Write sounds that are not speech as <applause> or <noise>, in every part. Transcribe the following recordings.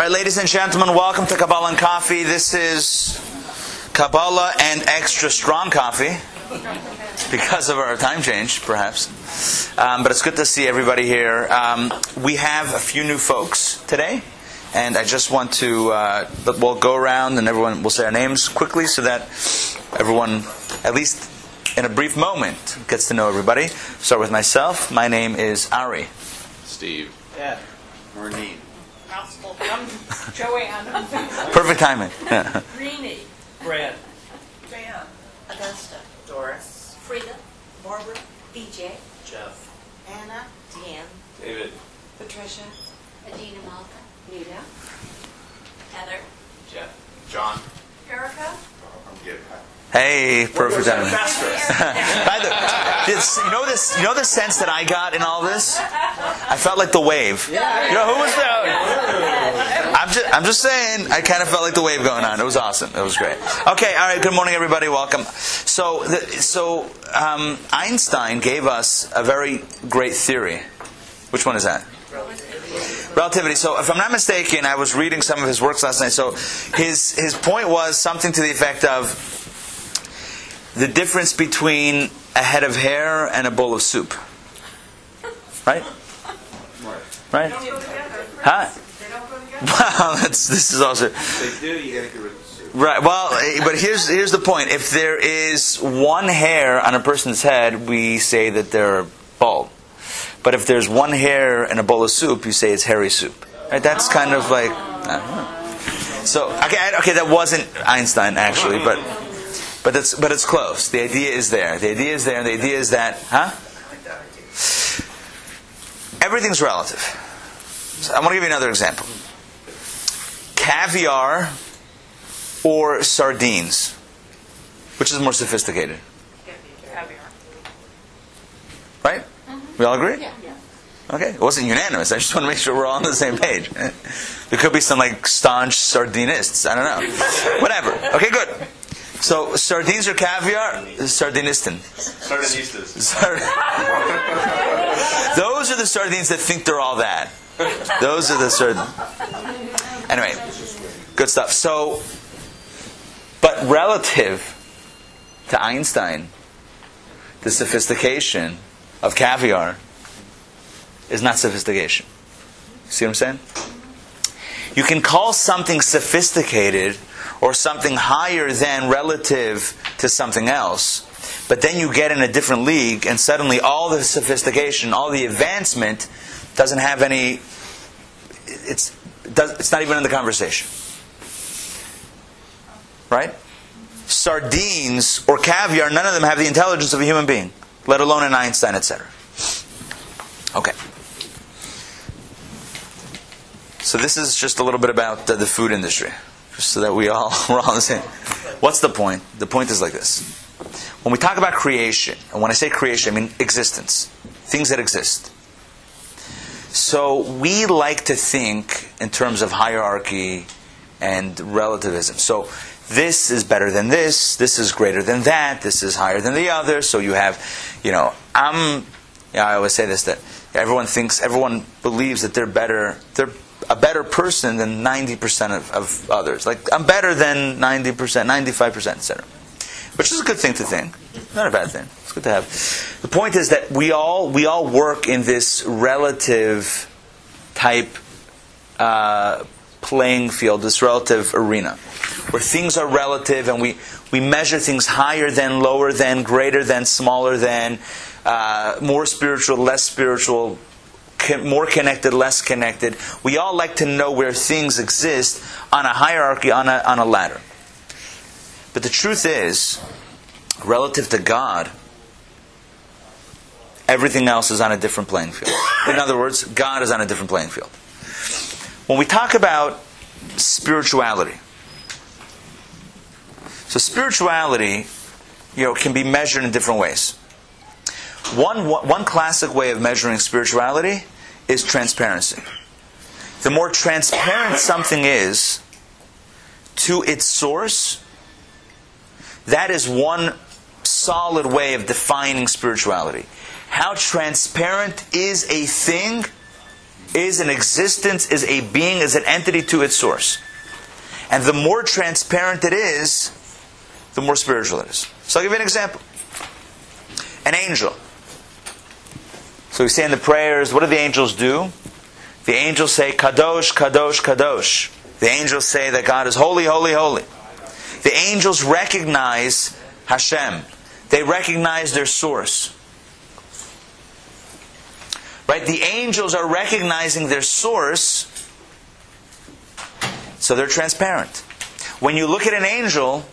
right, ladies and gentlemen, welcome to Kabbalah and Coffee. This is Kabbalah and extra strong coffee because of our time change, perhaps. Um, but it's good to see everybody here. Um, we have a few new folks today, and I just want to uh, we'll go around and everyone will say our names quickly so that everyone, at least in a brief moment, gets to know everybody. Start with myself. My name is Ari. Steve. Ed. Marnine. Gospel from Joanne. Perfect timing. Greenie. Brad. Jan. Augusta. Doris. Frida. Barbara. BJ. Jeff. Anna. Dan. David. Patricia. Adina Malka. Nita. Heather. Jeff. John. Erica. I'm getting hey, perfect timing. <laughs> By the, you know this. You know the sense that I got in all this. I felt like the wave. You know who was there? I'm just, I'm just saying. I kind of felt like the wave going on. It was awesome. It was great. Okay, all right. Good morning, everybody. Welcome. So, the, so um, Einstein gave us a very great theory. Which one is that? Relativity. So, if I'm not mistaken, I was reading some of his works last night. So, his his point was something to the effect of the difference between a head of hair and a bowl of soup. Right? Right? Huh? <laughs> Wow, that's, this is also They do, you gotta get rid of the soup. right. Well, eh, but here's here's the point. If there is one hair on a person's head, we say that they're bald. But if there's one hair in a bowl of soup, you say it's hairy soup. Right? That's kind of like. I don't know. So okay, okay, that wasn't Einstein actually, but but it's but it's close. The idea is there. The idea is there, and the idea is that, huh? Everything's relative. So I want to give you another example. Caviar or sardines, which is more sophisticated, Caviar. right? Mm-hmm. We all agree? Yeah. Okay, it wasn't unanimous. I just want to make sure we're all on the same page. <laughs> There could be some like staunch sardinists. I don't know. <laughs> Whatever. Okay, good. So sardines or caviar? Sardinistan. Sardinistas. Sard- Those are the sardines that think they're all that. Those are the sardines. Anyway, good stuff. So, but relative to Einstein, the sophistication of caviar is not sophistication. See what I'm saying? You can call something sophisticated or something higher than relative to something else, but then you get in a different league, and suddenly all the sophistication, all the advancement doesn't have any. It's it's not even in the conversation, right? Sardines or caviar, none of them have the intelligence of a human being, let alone an Einstein, etc. Okay. So this is just a little bit about the, food industry, so that we all <laughs> we're all the same. What's the point? The point is like this: when we talk about creation, and when I say creation, I mean existence, things that exist. So we like to think in terms of hierarchy and relativism. So this is better than this. This is greater than that. This is higher than the other. So you have, you know, I'm. Yeah, I always say this that everyone thinks, everyone believes that they're better. They're a better person than 90% of, of others. Like, I'm better than 90%, 95%, etc. Which is a good thing to think. Not a bad thing. It's good to have. The point is that we all, we all work in this relative type uh, playing field, this relative arena, where things are relative and we, we measure things higher than, lower than, greater than, smaller than, uh, more spiritual, less spiritual, more connected, less connected. We all like to know where things exist on a hierarchy, on a, on a ladder. But the truth is, relative to God, everything else is on a different playing field. In other words, God is on a different playing field. When we talk about spirituality, so spirituality, you know, can be measured in different ways. One, one classic way of measuring spirituality is transparency. The more transparent something is to its source, that is one solid way of defining spirituality. How transparent is a thing is an existence, is a being, is an entity to its source. And the more transparent it is, the more spiritual it is. So I'll give you an example. An angel. So we say in the prayers, what do the angels do? The angels say, Kadosh, Kadosh, Kadosh. The angels say that God is holy, holy, holy. The angels recognize Hashem. They recognize their source. Right? The angels are recognizing their source, so they're transparent. When you look at an angel,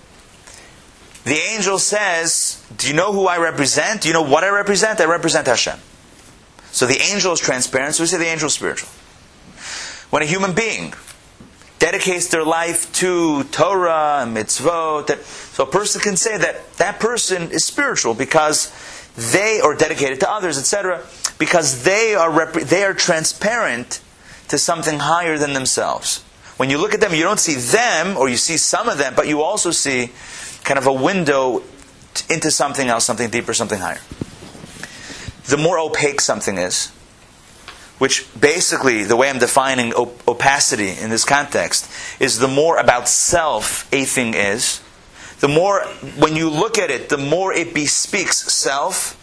the angel says, Do you know who I represent? Do you know what I represent? I represent Hashem. So the angel is transparent, so we say the angel is spiritual. When a human being dedicates their life to Torah and mitzvot, that, so a person can say that that person is spiritual because they are dedicated to others, etc., because they are, rep- they are transparent to something higher than themselves. When you look at them, you don't see them, or you see some of them, but you also see kind of a window into something else, something deeper, something higher. The more opaque something is, which basically, the way I'm defining op- opacity in this context, is the more about self a thing is, the more, when you look at it, the more it bespeaks self.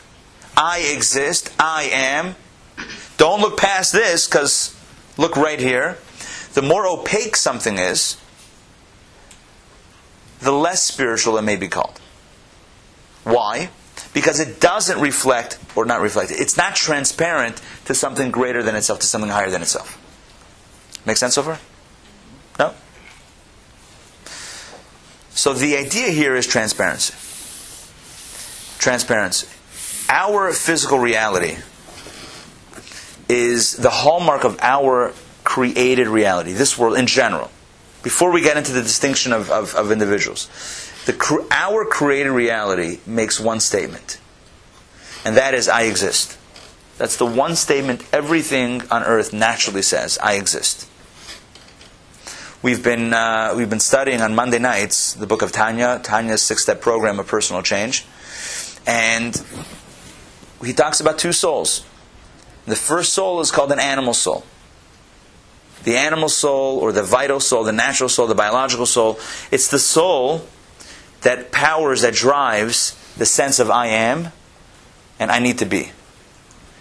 I exist, I am. Don't look past this, because look right here. The more opaque something is, the less spiritual it may be called. Why? Because it doesn't reflect, or not reflect, it's not transparent to something greater than itself, to something higher than itself. Make sense so far? No? So the idea here is transparency. Transparency. Our physical reality is the hallmark of our created reality, this world in general. Before we get into the distinction of, of, of individuals, the, our created reality makes one statement, and that is, I exist. That's the one statement everything on earth naturally says I exist. We've been, uh, we've been studying on Monday nights the book of Tanya, Tanya's six step program of personal change. And he talks about two souls. The first soul is called an animal soul. The animal soul, or the vital soul, the natural soul, the biological soul, it's the soul that powers, that drives the sense of I am and I need to be.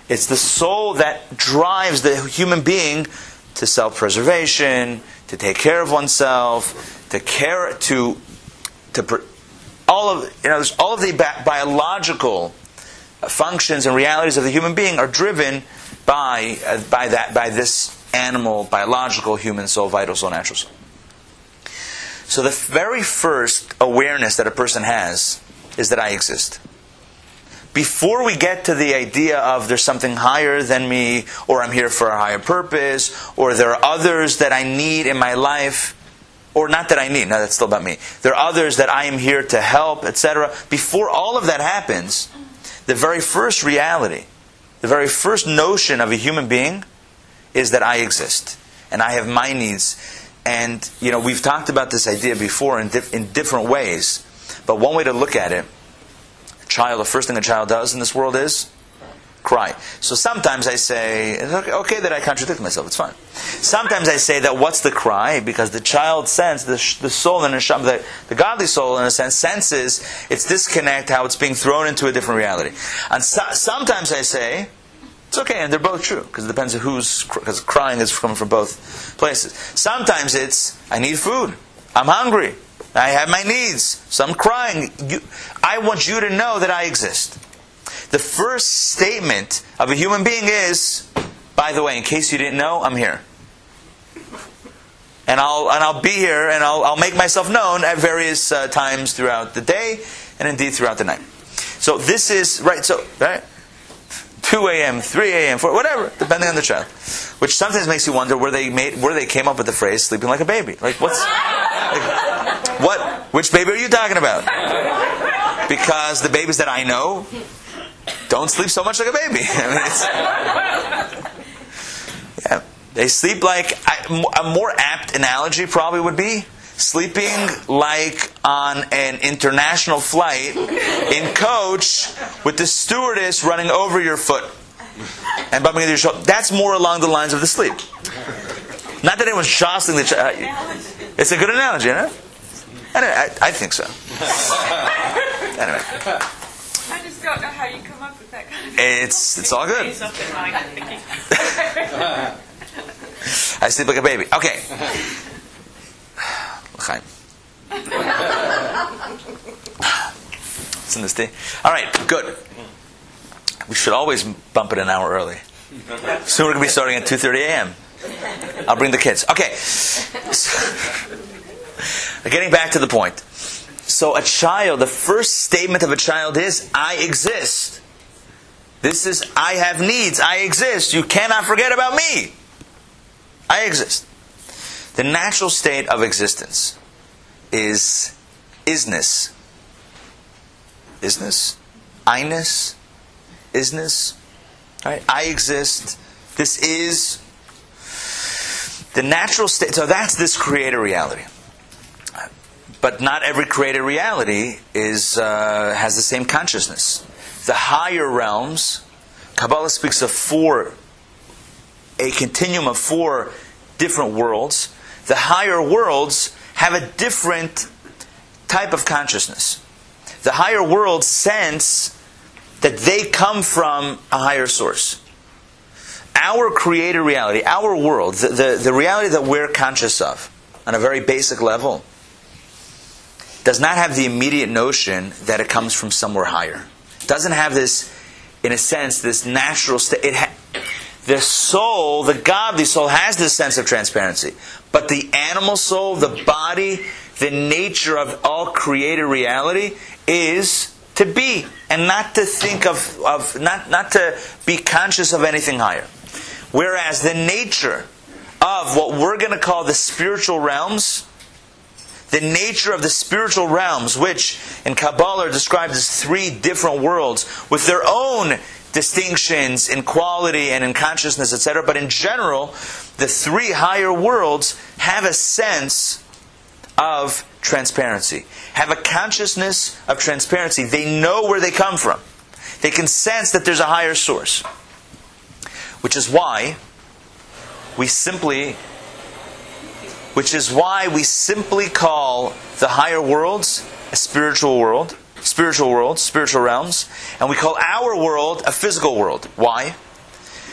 It's the soul that drives the human being to self preservation, to take care of oneself, to care to to all of you know all of the bi- biological functions and realities of the human being are driven by uh, by that by this animal biological human soul vital soul natural soul. So the very first awareness that a person has is that I exist. Before we get to the idea of there's something higher than me, or I'm here for a higher purpose, or there are others that I need in my life, or not that I need, no, that's still about me. There are others that I am here to help, etc. Before all of that happens, the very first reality, the very first notion of a human being is that I exist and I have my needs. And you know, we've talked about this idea before in, dif- in different ways, but one way to look at it, child, the first thing a child does in this world is cry. So sometimes I say, okay, okay that I contradict myself, it's fine. Sometimes I say that what's the cry? Because the child sense, the, the soul and the, the godly soul in a sense, senses its disconnect, how it's being thrown into a different reality. And so, sometimes I say, it's okay, and they're both true, because it depends on who's, because crying is coming from both places. Sometimes it's, I need food, I'm hungry, I have my needs, so I'm crying. You, I want you to know that I exist. The first statement of a human being is, by the way, in case you didn't know, I'm here. And I'll, and I'll be here and I'll, I'll make myself known at various uh, times throughout the day and indeed throughout the night. So this is, right, so, right? 2 a.m., 3 a.m., 4, whatever, depending on the child. Which sometimes makes you wonder where they made, where they came up with the phrase "sleeping like a baby." Like, what's, like, what? Which baby are you talking about? Because the babies that I know don't sleep so much like a baby. <laughs> I mean, yeah, they sleep like a more apt analogy probably would be sleeping like on an international flight in coach with the stewardess running over your foot. and bumping into your shoulder. That's more along the lines of the sleep. Not that anyone's jostling the child. Uh, it's a good analogy, you know? Anyway, I, I think so. Anyway, I just don't know how you come up with that kind of it's it's all good. something like thinking. <laughs> I sleep like a baby. Okay. Chaim. <laughs> It's in this day. All right, good. We should always bump it an hour early. Soon we're going to be starting at 2.30 a.m. I'll bring the kids. Okay. So, <laughs> getting back to the point. So a child, the first statement of a child is, I exist. This is, I have needs. I exist. You cannot forget about me. I exist. The natural state of existence is isness. Isness? I-ness? Isness? Right? I exist. This is the natural state. So that's this creator reality. But not every created reality is uh, has the same consciousness. The higher realms, Kabbalah speaks of four, a continuum of four different worlds. The higher worlds have a different type of consciousness. The higher worlds sense that they come from a higher source. Our created reality, our world, the, the, the reality that we're conscious of on a very basic level, does not have the immediate notion that it comes from somewhere higher. Doesn't have this, in a sense, this natural state. Ha- the soul, the godly soul, has this sense of transparency. But the animal soul, the body, the nature of all created reality is to be and not to think of, of not, not to be conscious of anything higher. Whereas the nature of what we're going to call the spiritual realms, the nature of the spiritual realms, which in Kabbalah are described as three different worlds with their own distinctions in quality and in consciousness, etc. But in general, the three higher worlds have a sense of transparency, have a consciousness of transparency. They know where they come from. They can sense that there's a higher source. Which is why we simply which is why we simply call the higher worlds a spiritual world, spiritual worlds, spiritual realms, and we call our world a physical world. Why?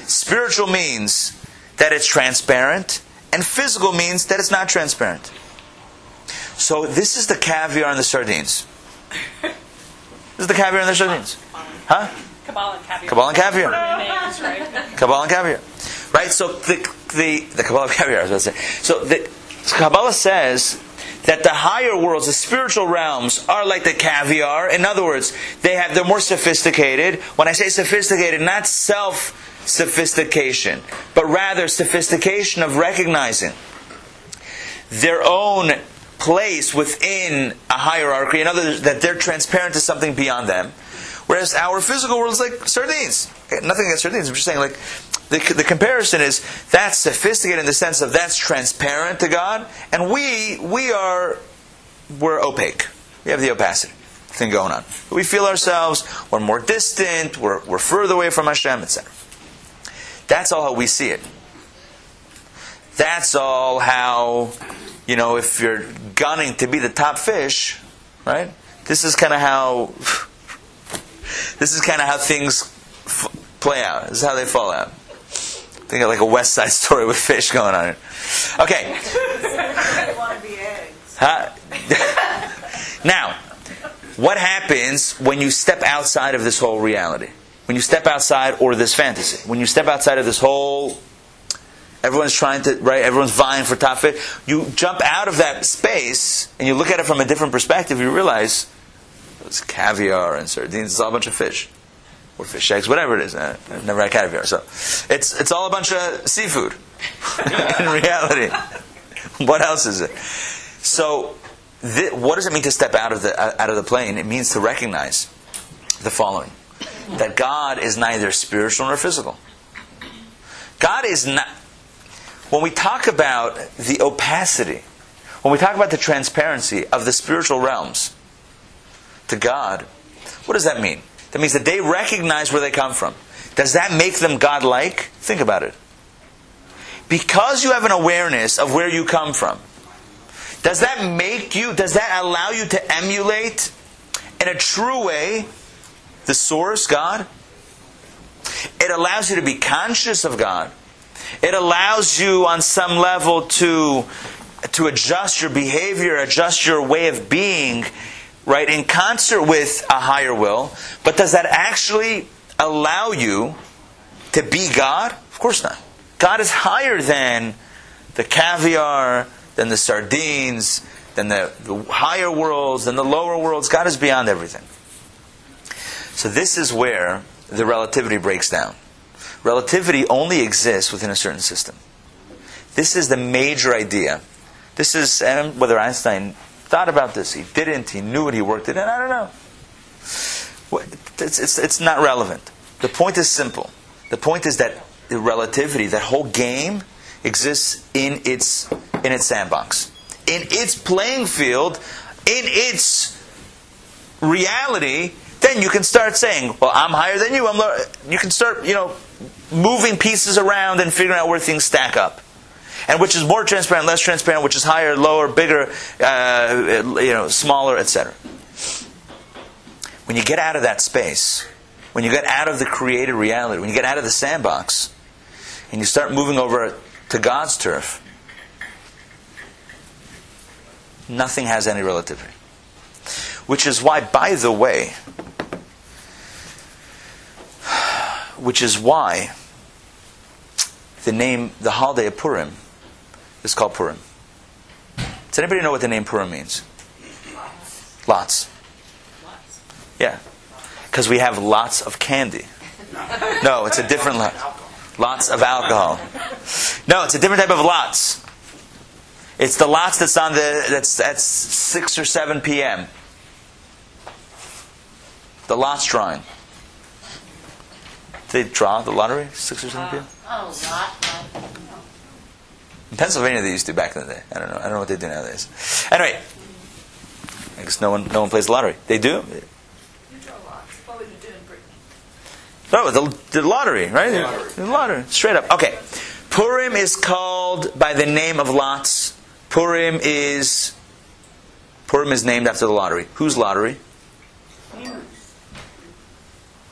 Spiritual means that it's transparent, and physical means that it's not transparent. So this is the caviar and the sardines. This is the caviar and the sardines. Huh? Kabbalah and caviar. Kabbalah and caviar. Kabbalah and caviar. Right? So the the the Kabbalah and caviar, I was about to say. So the Kabbalah says that the higher worlds, the spiritual realms, are like the caviar. In other words, they have they're more sophisticated. When I say sophisticated, not self sophistication, but rather sophistication of recognizing their own place within a hierarchy. In other that they're transparent to something beyond them. Whereas our physical world is like sardines. Okay, nothing against sardines. I'm just saying, like, the, the comparison is that's sophisticated in the sense of that's transparent to God, and we we are we're opaque. We have the opacity thing going on. We feel ourselves we're more distant, we're, we're further away from Hashem, etc. That's all how we see it. That's all how you know if you're gunning to be the top fish, right? This is kind of how <laughs> this is kind of how things f- play out. This is how they fall out. Think of like a West Side Story with fish going on. It. Okay. I want to be eggs. Huh? <laughs> now, what happens when you step outside of this whole reality? When you step outside, or this fantasy? When you step outside of this whole, everyone's trying to, right? Everyone's vying for top fit. You jump out of that space and you look at it from a different perspective. You realize it's caviar and sardines. It's all a bunch of fish or fish eggs, whatever it is. I've never had caviar, so it's it's all a bunch of seafood. <laughs> in reality, what else is it? So, thi- what does it mean to step out of the out of the plane? It means to recognize the following: that God is neither spiritual nor physical. God is not. When we talk about the opacity, when we talk about the transparency of the spiritual realms to God, what does that mean? That means that they recognize where they come from. does that make them godlike? Think about it. Because you have an awareness of where you come from, does that make you, does that allow you to emulate in a true way the source, God? It allows you to be conscious of God. It allows you on some level to, to adjust your behavior, adjust your way of being, right, in concert with a higher will. But does that actually allow you to be God? Of course not. God is higher than the caviar, than the sardines, than the, the higher worlds, than the lower worlds. God is beyond everything. So this is where the relativity breaks down. Relativity only exists within a certain system. This is the major idea. This is whether Einstein thought about this, he didn't, he knew it, he worked it, and I don't know. It's, it's, it's not relevant. The point is simple. The point is that the relativity, that whole game, exists in its in its sandbox, in its playing field, in its reality. Then you can start saying, "Well, I'm higher than you." I'm lower. You can start, you know, moving pieces around and figuring out where things stack up, and which is more transparent, less transparent, which is higher, lower, bigger, uh, you know, smaller, etc. When you get out of that space, when you get out of the created reality, when you get out of the sandbox, and you start moving over to God's turf, nothing has any relativity. Which is why, by the way, which is why the name, the holiday of Purim, is called Purim. Does anybody know what the name Purim means? Lots. Lots. Yeah. Because we have lots of candy. No, it's a different lot. Lots of alcohol. No, it's a different type of lots. It's the lots that's on the that's at six or seven p.m. The lots drawing. They draw the lottery six or seven. Oh, oh lot. In Pennsylvania, they used to back in the day. I don't know. I don't know what they do nowadays. Anyway, I guess no one no one plays the lottery. They do. You draw lots. What would you do in Britain? No, the, the lottery, right? The lottery. The lottery, straight up. Okay, Purim is called by the name of lots. Purim is Purim is named after the lottery. Whose lottery?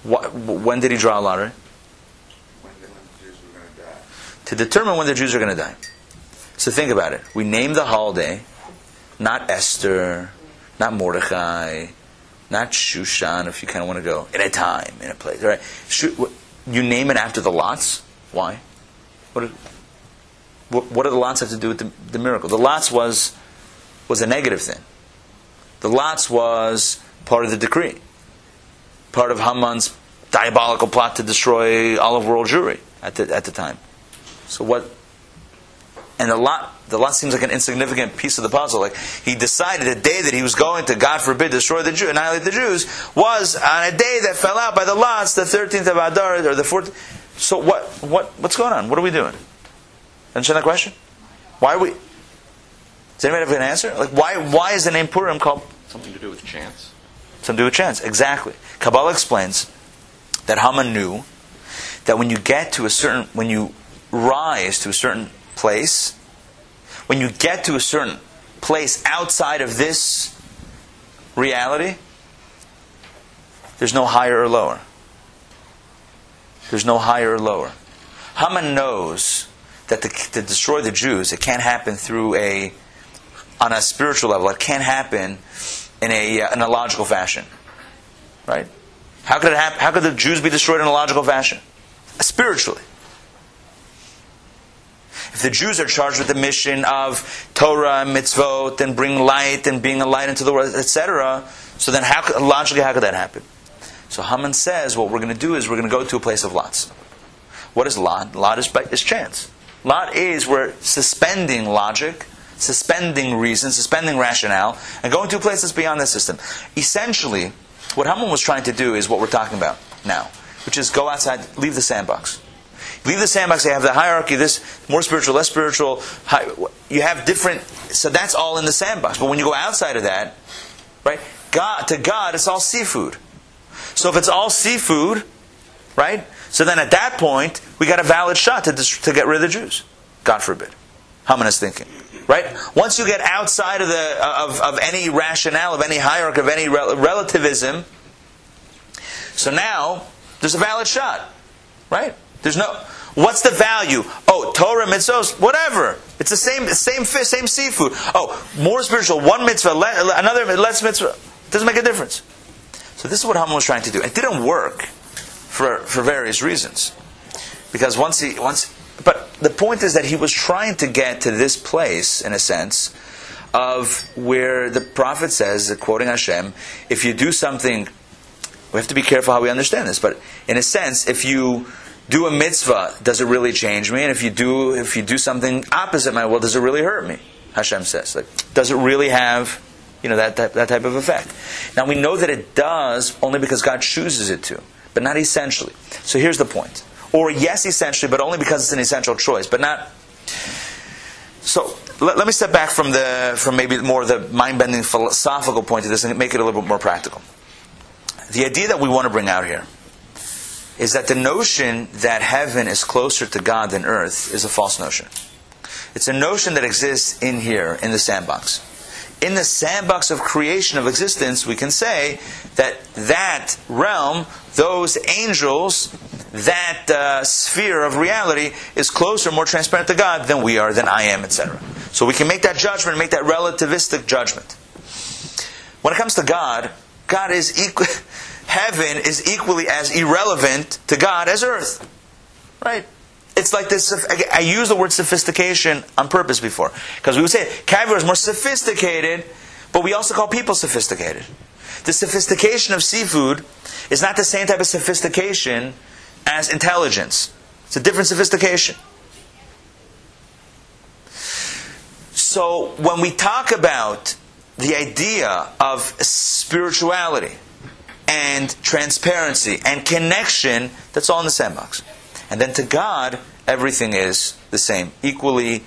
What, when did he draw a lottery? When the Jews were to die. To determine when the Jews are going to die. So think about it. We name the holiday not Esther, not Mordechai, not Shushan, if you kind of want to go in a time, in a place. Right? Shu- what- You name it after the lots. Why? What, did- what, what do the lots have to do with the, the miracle? The lots was was a negative thing. The lots was part of the decree, part of Haman's diabolical plot to destroy all of world Jewry at the at the time. So what? And the lot, the lot seems like an insignificant piece of the puzzle. Like he decided the day that he was going to, God forbid, destroy the Jew, annihilate the Jews, was on a day that fell out by the lots, the thirteenth of Adar or the fourteenth. So what? What? What's going on? What are we doing? Understand that question? Why are we? Does anybody have an answer? Like why? Why is the name Purim called Something to do with chance. Something to do with chance. Exactly. Kabbalah explains that Haman knew that when you get to a certain, when you rise to a certain place, when you get to a certain place outside of this reality, there's no higher or lower. There's no higher or lower. Haman knows that to, to destroy the Jews, it can't happen through a, on a spiritual level. It can't happen in a, uh, in a logical fashion. Right? How could it happen? How could the Jews be destroyed in a logical fashion? Spiritually. If the Jews are charged with the mission of Torah and mitzvot and bring light and being a light into the world, etc., so then how logically how could that happen? So Haman says what we're going to do is we're going to go to a place of lots. What is lot? Lot is, is chance. Lot is we're suspending logic, suspending reason, suspending rationale, and going to places beyond the system. Essentially, what Haman was trying to do is what we're talking about now, which is go outside, leave the sandbox. Leave the sandbox. You have the hierarchy. This more spiritual, less spiritual. High, you have different. So that's all in the sandbox. But when you go outside of that, right? God to God, it's all seafood. So if it's all seafood, right? So then at that point, we got a valid shot to, to get rid of the Jews. God forbid. Haman is thinking. Right? Once you get outside of, the, uh, of, of any rationale, of any hierarchy, of any rel- relativism, so now there's a valid shot. Right? There's no. What's the value? Oh, Torah, mitzvos, whatever. It's the same, same fish, same seafood. Oh, more spiritual, one mitzvah, le- another less mitzvah. Doesn't make a difference. So this is what Haman was trying to do. It didn't work for, for various reasons. Because once he, once, but the point is that he was trying to get to this place, in a sense, of where the prophet says, quoting Hashem, if you do something, we have to be careful how we understand this, but in a sense, if you do a mitzvah, does it really change me? And if you do, if you do something opposite my will, does it really hurt me? Hashem says, like, does it really have, you know, that, that, that type of effect? Now we know that it does only because God chooses it to, but not essentially. So here's the point. Or yes, essentially, but only because it's an essential choice, but not. So let, let me step back from the from maybe more the mind-bending philosophical point of this and make it a little bit more practical. The idea that we want to bring out here is that the notion that heaven is closer to God than earth is a false notion. It's a notion that exists in here, in the sandbox. In the sandbox of creation of existence, we can say that that realm, those angels, that uh, sphere of reality is closer, more transparent to God than we are, than I am, etc. So we can make that judgment, make that relativistic judgment. When it comes to God, God is equal. <laughs> Heaven is equally as irrelevant to God as earth. Right? It's like this. I use the word sophistication on purpose before. Because we would say caviar is more sophisticated, but we also call people sophisticated. The sophistication of seafood is not the same type of sophistication as intelligence. It's a different sophistication. So when we talk about the idea of spirituality and transparency and connection, that's all in the sandbox. And then to God, everything is the same, equally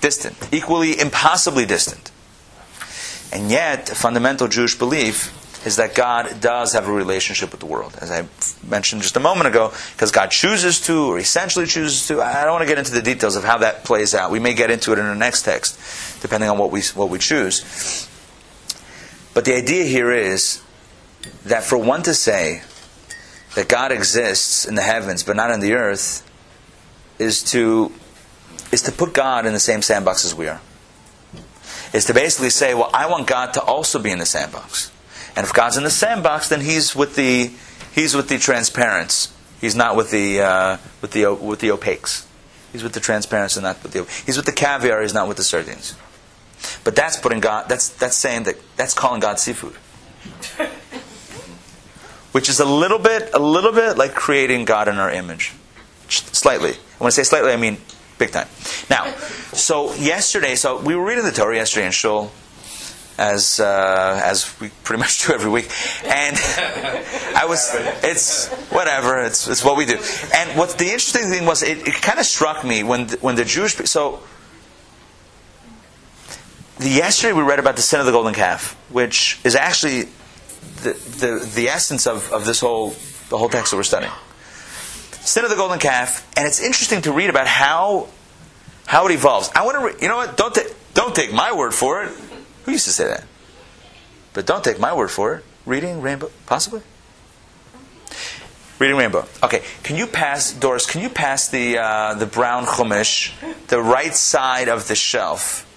distant, equally impossibly distant. And yet, a fundamental Jewish belief is that God does have a relationship with the world, as I mentioned just a moment ago, because God chooses to, or essentially chooses to. I don't want to get into the details of how that plays out. We may get into it in the next text, depending on what we what we choose. But the idea here is that for one to say that God exists in the heavens but not in the earth is to is to put God in the same sandbox as we are. Is to basically say, well, I want God to also be in the sandbox. And if God's in the sandbox, then He's with the He's with the transparents. He's not with the uh, with the with the opaques. He's with the transparents and not with the. He's with the caviar. He's not with the sardines. But that's putting God. That's that's saying that that's calling God seafood. <laughs> Which is a little bit a little bit like creating God in our image, slightly. When I say slightly, I mean big time. Now, so yesterday, so we were reading the Torah yesterday in Shul as uh, as we pretty much do every week. And <laughs> I was, it's whatever, it's, it's what we do. And what the interesting thing was, it, it kind of struck me when the, when the Jewish so. The, yesterday we read about the sin of the golden calf, which is actually the, the, the essence of, of this whole the whole text that we're studying. Sin of the golden calf, and it's interesting to read about how how it evolves. I want to, re- you know what? Don't ta- don't take my word for it. Who used to say that? But don't take my word for it. Reading Rainbow, possibly. Reading Rainbow. Okay, can you pass, Doris? Can you pass the uh, the brown chumash, the right side of the shelf?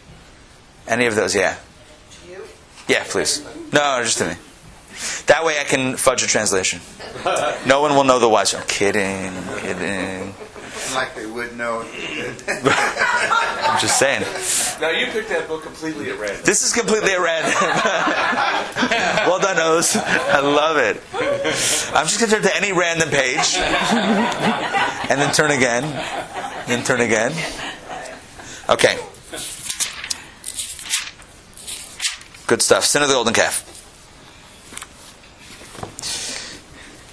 Any of those? Yeah. To you? Yeah, please. No, just to me. That way I can fudge a translation. No one will know the wise. I'm kidding. I'm kidding. Like they would know. <laughs> I'm just saying. Now you picked that book completely at random. This is completely at random. <laughs> well done, Oz. I love it. I'm just going to turn to any random page. and then turn again. Then turn again. Okay. Good stuff. Sin of the golden calf.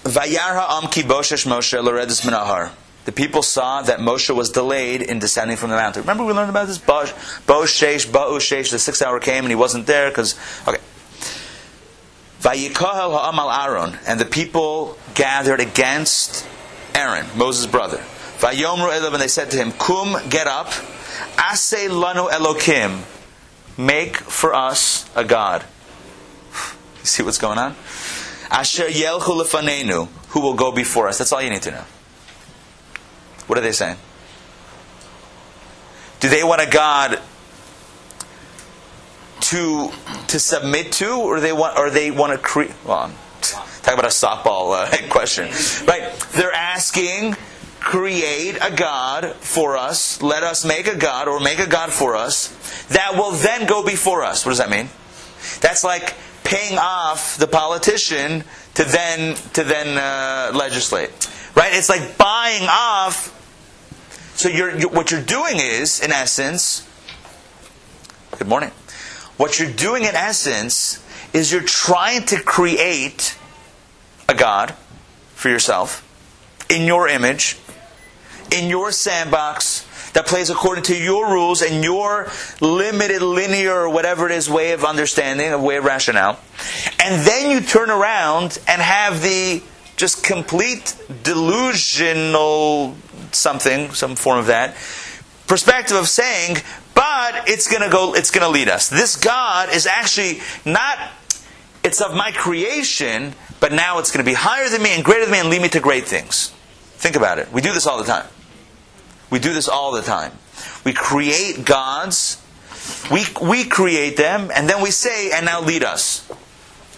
Vayarha am ki boshesh Moshe loredus minahar. The people saw that Moshe was delayed in descending from the mountain. Remember we learned about this? Boshesh, Ba'ushesh, the sixth hour came and he wasn't there because, okay. Vayikahel ha'am al Aaron. And the people gathered against Aaron, Moses' brother. Vayomru Elav, and they said to him, Kum, get up. Ase lanu Elokim, make for us a God. <laughs> You see what's going on? Asher yelchu lefanenu, who will go before us. That's all you need to know. What are they saying? Do they want a God to to submit to, or they want, or they want to create? Well, I'm about a softball uh, <laughs> question, right? They're asking, create a God for us. Let us make a God, or make a God for us that will then go before us. What does that mean? That's like paying off the politician to then to then uh, legislate, right? It's like buying off. So you're, you what you're doing is, in essence, good morning. What you're doing, in essence, is you're trying to create a God for yourself in your image, in your sandbox that plays according to your rules and your limited, linear, or whatever it is, way of understanding, a way of rationale. And then you turn around and have the just complete delusional something, some form of that, perspective of saying, but it's gonna go, it's gonna lead us. This God is actually not, it's of my creation, but now it's gonna be higher than me and greater than me and lead me to great things. Think about it. We do this all the time. We do this all the time. We create gods, we, we create them, and then we say, and now lead us.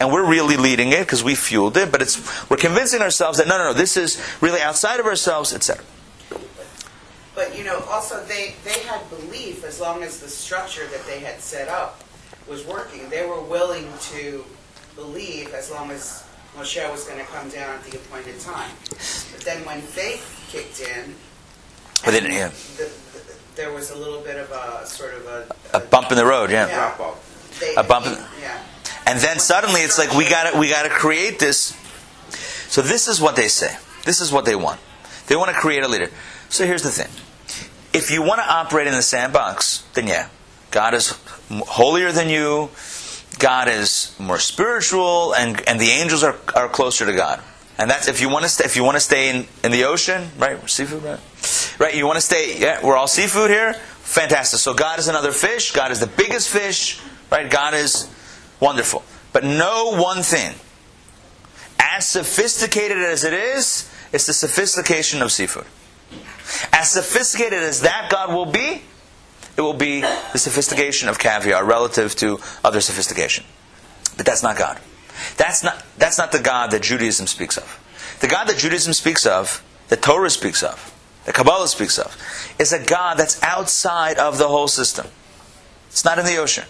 And we're really leading it because we fueled it, but it's we're convincing ourselves that no, no, no, this is really outside of ourselves, etc. But you know, also they, they had belief as long as the structure that they had set up was working. They were willing to believe as long as Moshe was going to come down at the appointed time. But then when faith kicked in, But they didn't, yeah. the, the, there was a little bit of a sort of a, A bump in the road, yeah. Yeah. Drop off. they, a bump in- yeah. And then suddenly it's like we got to we got to create this. So this is what they say. This is what they want. They want to create a leader. So here's the thing. If you want to operate in the sandbox, then yeah, God is holier than you. God is more spiritual, and and the angels are, are closer to God. And that's if you want to stay, if you want to stay in, in the ocean, right? Seafood, right? Right. You want to stay? Yeah, we're all seafood here. Fantastic. So God is another fish. God is the biggest fish, right? God is wonderful. But know one thing: as sophisticated as it is, it's the sophistication of seafood. As sophisticated as that God will be, it will be the sophistication of caviar relative to other sophistication. But that's not God. That's not, that's not the God that Judaism speaks of. The God that Judaism speaks of, that Torah speaks of, that Kabbalah speaks of, is a God that's outside of the whole system. It's not in the ocean,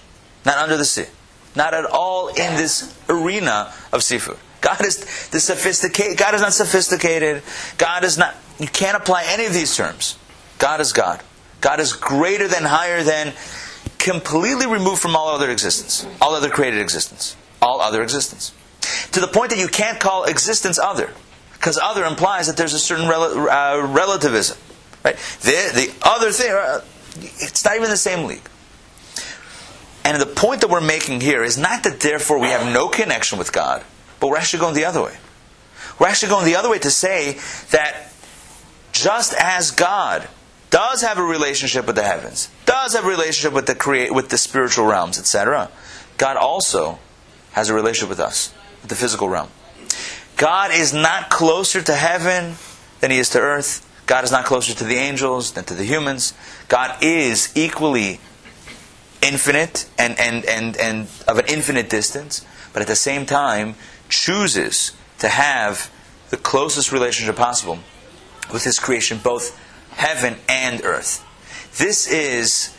not under the sea, not at all in this arena of seafood. God is the sophisticated. God is not sophisticated. God is not. You can't apply any of these terms. God is God. God is greater than, higher than, completely removed from all other existence, all other created existence, all other existence. To the point that you can't call existence other, because other implies that there's a certain rel- uh, relativism, right? The, the other thing, uh, it's not even the same league. And the point that we're making here is not that therefore we have no connection with God, but we're actually going the other way. We're actually going the other way to say that just as God does have a relationship with the heavens, does have a relationship with the create with the spiritual realms, etc., God also has a relationship with us, with the physical realm. God is not closer to heaven than he is to earth. God is not closer to the angels than to the humans. God is equally infinite and, and, and, and of an infinite distance, but at the same time chooses to have the closest relationship possible with his creation, both heaven and earth. This is,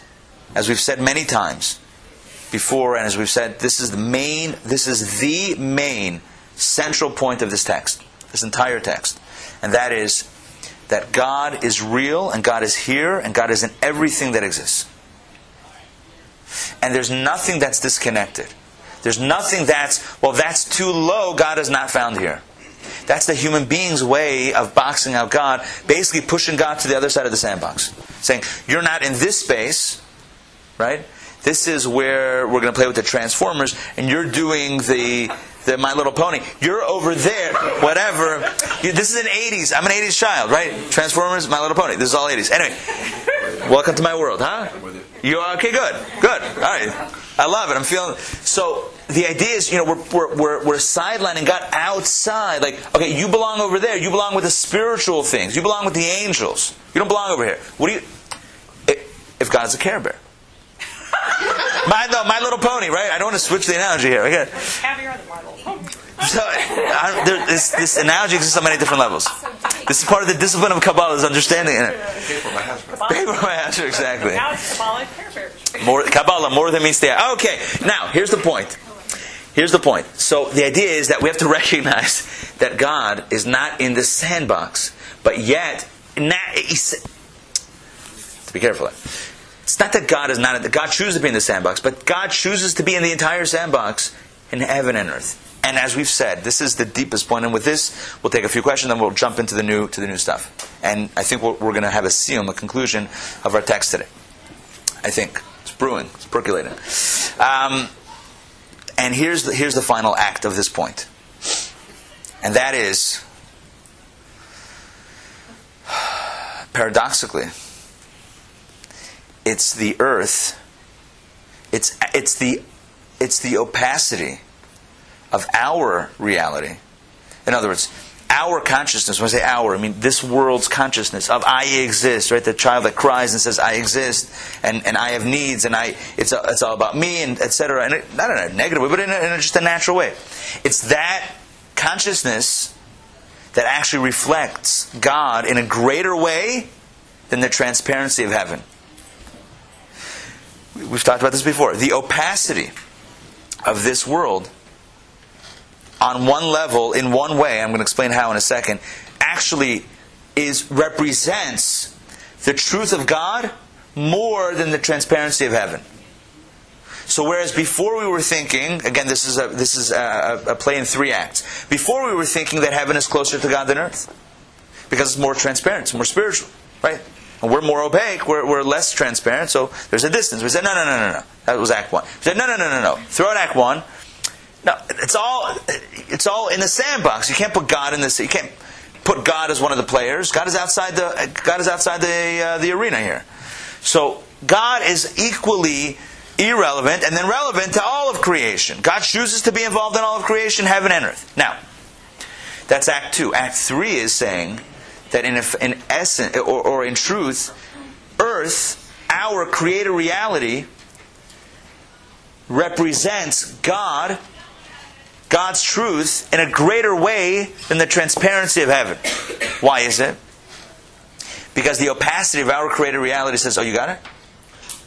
as we've said many times before, and as we've said, this is the main, this is the main central point of this text, this entire text. And that is that God is real, and God is here, and God is in everything that exists. And there's nothing that's disconnected. There's nothing that's, well, that's too low, God is not found here. That's the human being's way of boxing out God, basically pushing God to the other side of the sandbox. Saying, you're not in this space, right? This is where we're going to play with the transformers, and you're doing the the My Little Pony. You're over there, whatever. This is an 80s. I'm an 80s child, right? Transformers, My Little Pony. This is all 80s. Anyway, welcome to my world, huh? You are okay? Good, good. All right, I love it. I'm feeling. So the idea is, you know, we're we're we're, we're sidelining God outside. Like, okay, you belong over there. You belong with the spiritual things. You belong with the angels. You don't belong over here. What do you? i- If God's a Care Bear. <laughs> My, no, my Little Pony, right? I don't want to switch the analogy here. Okay. Caviar the model. <laughs> <laughs> So, I, there, this, this analogy exists on many different levels. This is part of the discipline of Kabbalah, is understanding it. Pay for my husband. Paper my answer, exactly. Now it's Care More Kabbalah, more than meets the eye. Okay, now here's the point. Here's the point. So the idea is that we have to <laughs> recognize that God is not in the sandbox, but yet, he's, to be careful. It's not that God is not. That God chooses to be in the sandbox, but God chooses to be in the entire sandbox in heaven and earth. And as we've said, this is the deepest point. And with this, we'll take a few questions, then we'll jump into the new to the new stuff. And I think we're, we're going to have a seal, a conclusion of our text today. I think it's brewing, it's percolating. Um, and here's the, here's the final act of this point, and that is paradoxically, it's the earth. It's it's the it's the opacity of our reality. In other words, our consciousness, when I say our, I mean this world's consciousness of I exist, right? The child that cries and says, I exist, and, and I have needs, and I it's, a, it's all about me, and etc. And it, not in a negative way, but in, a, in a, just a natural way. It's that consciousness that actually reflects God in a greater way than the transparency of heaven. We've talked about this before. The opacity of this world on one level, in one way, I'm going to explain how in a second, actually is represents the truth of God more than the transparency of heaven. So whereas before we were thinking, again, this is a this is a, a play in three acts. Before we were thinking that heaven is closer to God than earth, because it's more transparent, it's more spiritual, right? And we're more opaque, we're, we're less transparent, so there's a distance. We said, no, no, no, no, no. That was Act One. We said, no, no, no, no, no. Throw Act One. No, it's all it's all in the sandbox. You can't put God in this. You can't put God as one of the players. God is outside the God is outside the uh, the arena here. So God is equally irrelevant and then relevant to all of creation. God chooses to be involved in all of creation, heaven and earth. Now, that's Act Two. Act Three is saying that in in essence or, or in truth, Earth, our creator reality, represents God God's truth in a greater way than the transparency of heaven. Why is it? Because the opacity of our created reality says, "Oh, you got it."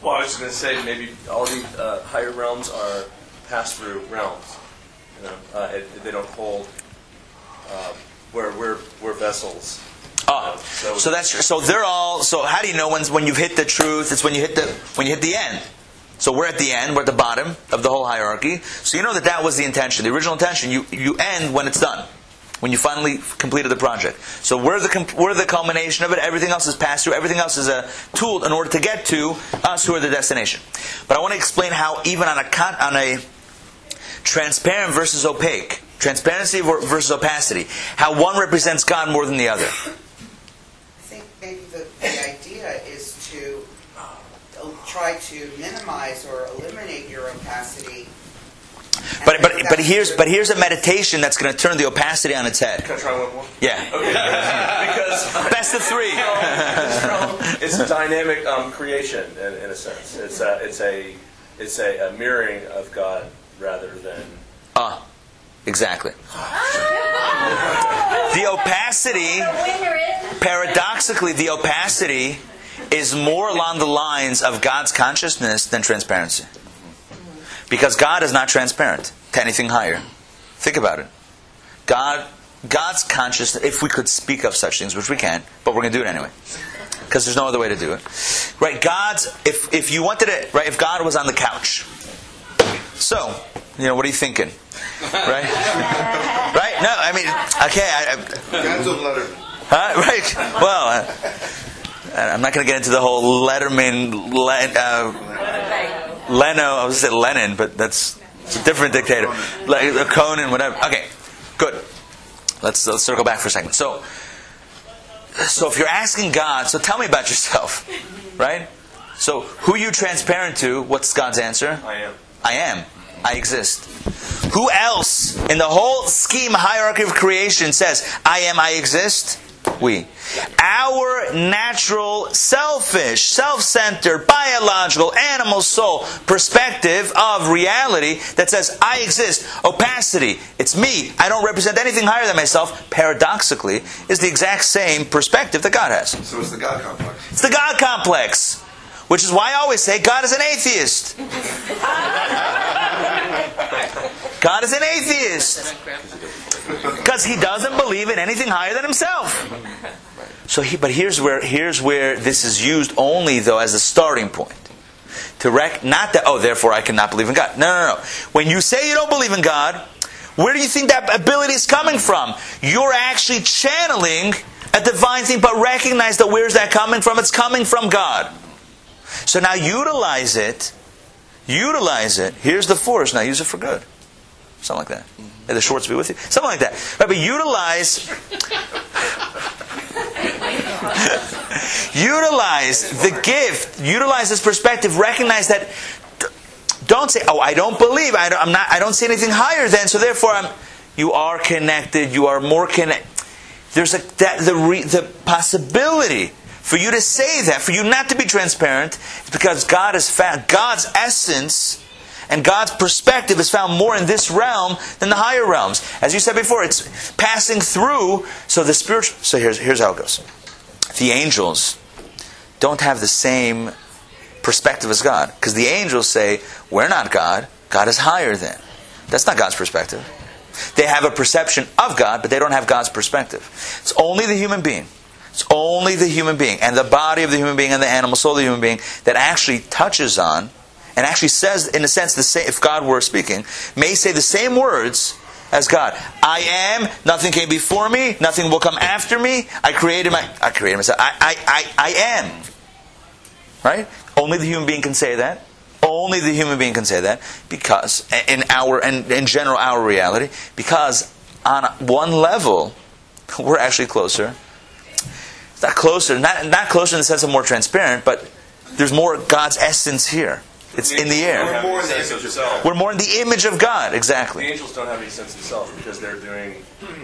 Well, I was going to say maybe all the uh, higher realms are pass-through realms. You know, uh, it, they don't hold. Uh, we're we're we're vessels. Oh, so that's so they're all. So how do you know when when you've hit the truth? It's when you hit the when you hit the end. So we're at the end. We're at the bottom of the whole hierarchy. So you know that that was the intention, the original intention. You you end when it's done, when you finally completed the project. So we're the we're the culmination of it. Everything else is passed through. Everything else is a tool in order to get to us, who are the destination. But I want to explain how even on a on a transparent versus opaque, transparency versus opacity, how one represents God more than the other. I think maybe the, the idea try to minimize or eliminate your opacity. But but but here's but here's a meditation that's going to turn the opacity on its head. Can I try one more? Yeah, <laughs> because best of three. <laughs> it's a dynamic um, creation in, in a sense. It's a it's a it's a, a mirroring of God rather than Ah, exactly. <laughs> The opacity, paradoxically, the opacity is more along the lines of God's consciousness than transparency. Because God is not transparent to anything higher. Think about it. God, God's consciousness, if we could speak of such things, which we can't, but we're going to do it anyway. Because there's no other way to do it. Right? God's, if, if you wanted it, right, if God was on the couch. So, you know, what are you thinking? Right? right? No, I mean, okay, I, I, Kinds of letter. Huh? Right. Well, uh, I'm not going to get into the whole Letterman, Len, uh, Leno. I was going to say Lenin, but that's It's a different dictator, like a Conan, whatever. Okay, good. Let's let's circle back for a second. So, so if you're asking God, so tell me about yourself, <laughs> right? So who you transparent to? What's God's answer? I am. I am. I exist. Who else in the whole scheme hierarchy of creation says, I am, I exist? We. Our natural, selfish, self centered, biological, animal soul perspective of reality that says, I exist, opacity, it's me, I don't represent anything higher than myself, paradoxically, is the exact same perspective that God has. So it's the God complex. It's the God complex. Which is why I always say God is an atheist. <laughs> God is an atheist. Because he doesn't believe in anything higher than himself. So he, but here's where here's where this is used only though as a starting point. To rec not that oh therefore I cannot believe in God. No no no. When you say you don't believe in God, where do you think that ability is coming from? You're actually channeling a divine thing, but recognize that where's that coming from? It's coming from God. So now utilize it. Utilize it. Here's the force. Now use it for good. Something like that. May the shorts be with you. Something like that. Right, but utilize. utilize the gift. Utilize this perspective. Recognize that. Don't say, "Oh, I don't believe. I don't, I'm not. I don't see anything higher than. So therefore, I'm." You are connected. You are more connected. There's a that, the re, the possibility for you to say that, for you not to be transparent, is because God has found God's essence and God's perspective is found more in this realm than the higher realms. As you said before, it's passing through. So the spiritual. So here's here's how it goes. The angels don't have the same perspective as God because the angels say we're not God. God is higher than. That's not God's perspective. They have a perception of God, but they don't have God's perspective. It's only the human being. It's only the human being and the body of the human being and the animal soul of the human being that actually touches on and actually says, in a sense, the same, if God were speaking, may say the same words as God. I am, nothing came before me, nothing will come after me. I created my I created myself. I I, I, I am. Right? Only the human being can say that. Only the human being can say that because in our and in general our reality, because on one level, <laughs> we're actually closer. Not closer, not not closer in the sense of more transparent, but there's more God's essence here. It's in the air. We're air. more in the image of self. We're more in the image of God, exactly. The angels don't have any sense of self because they're doing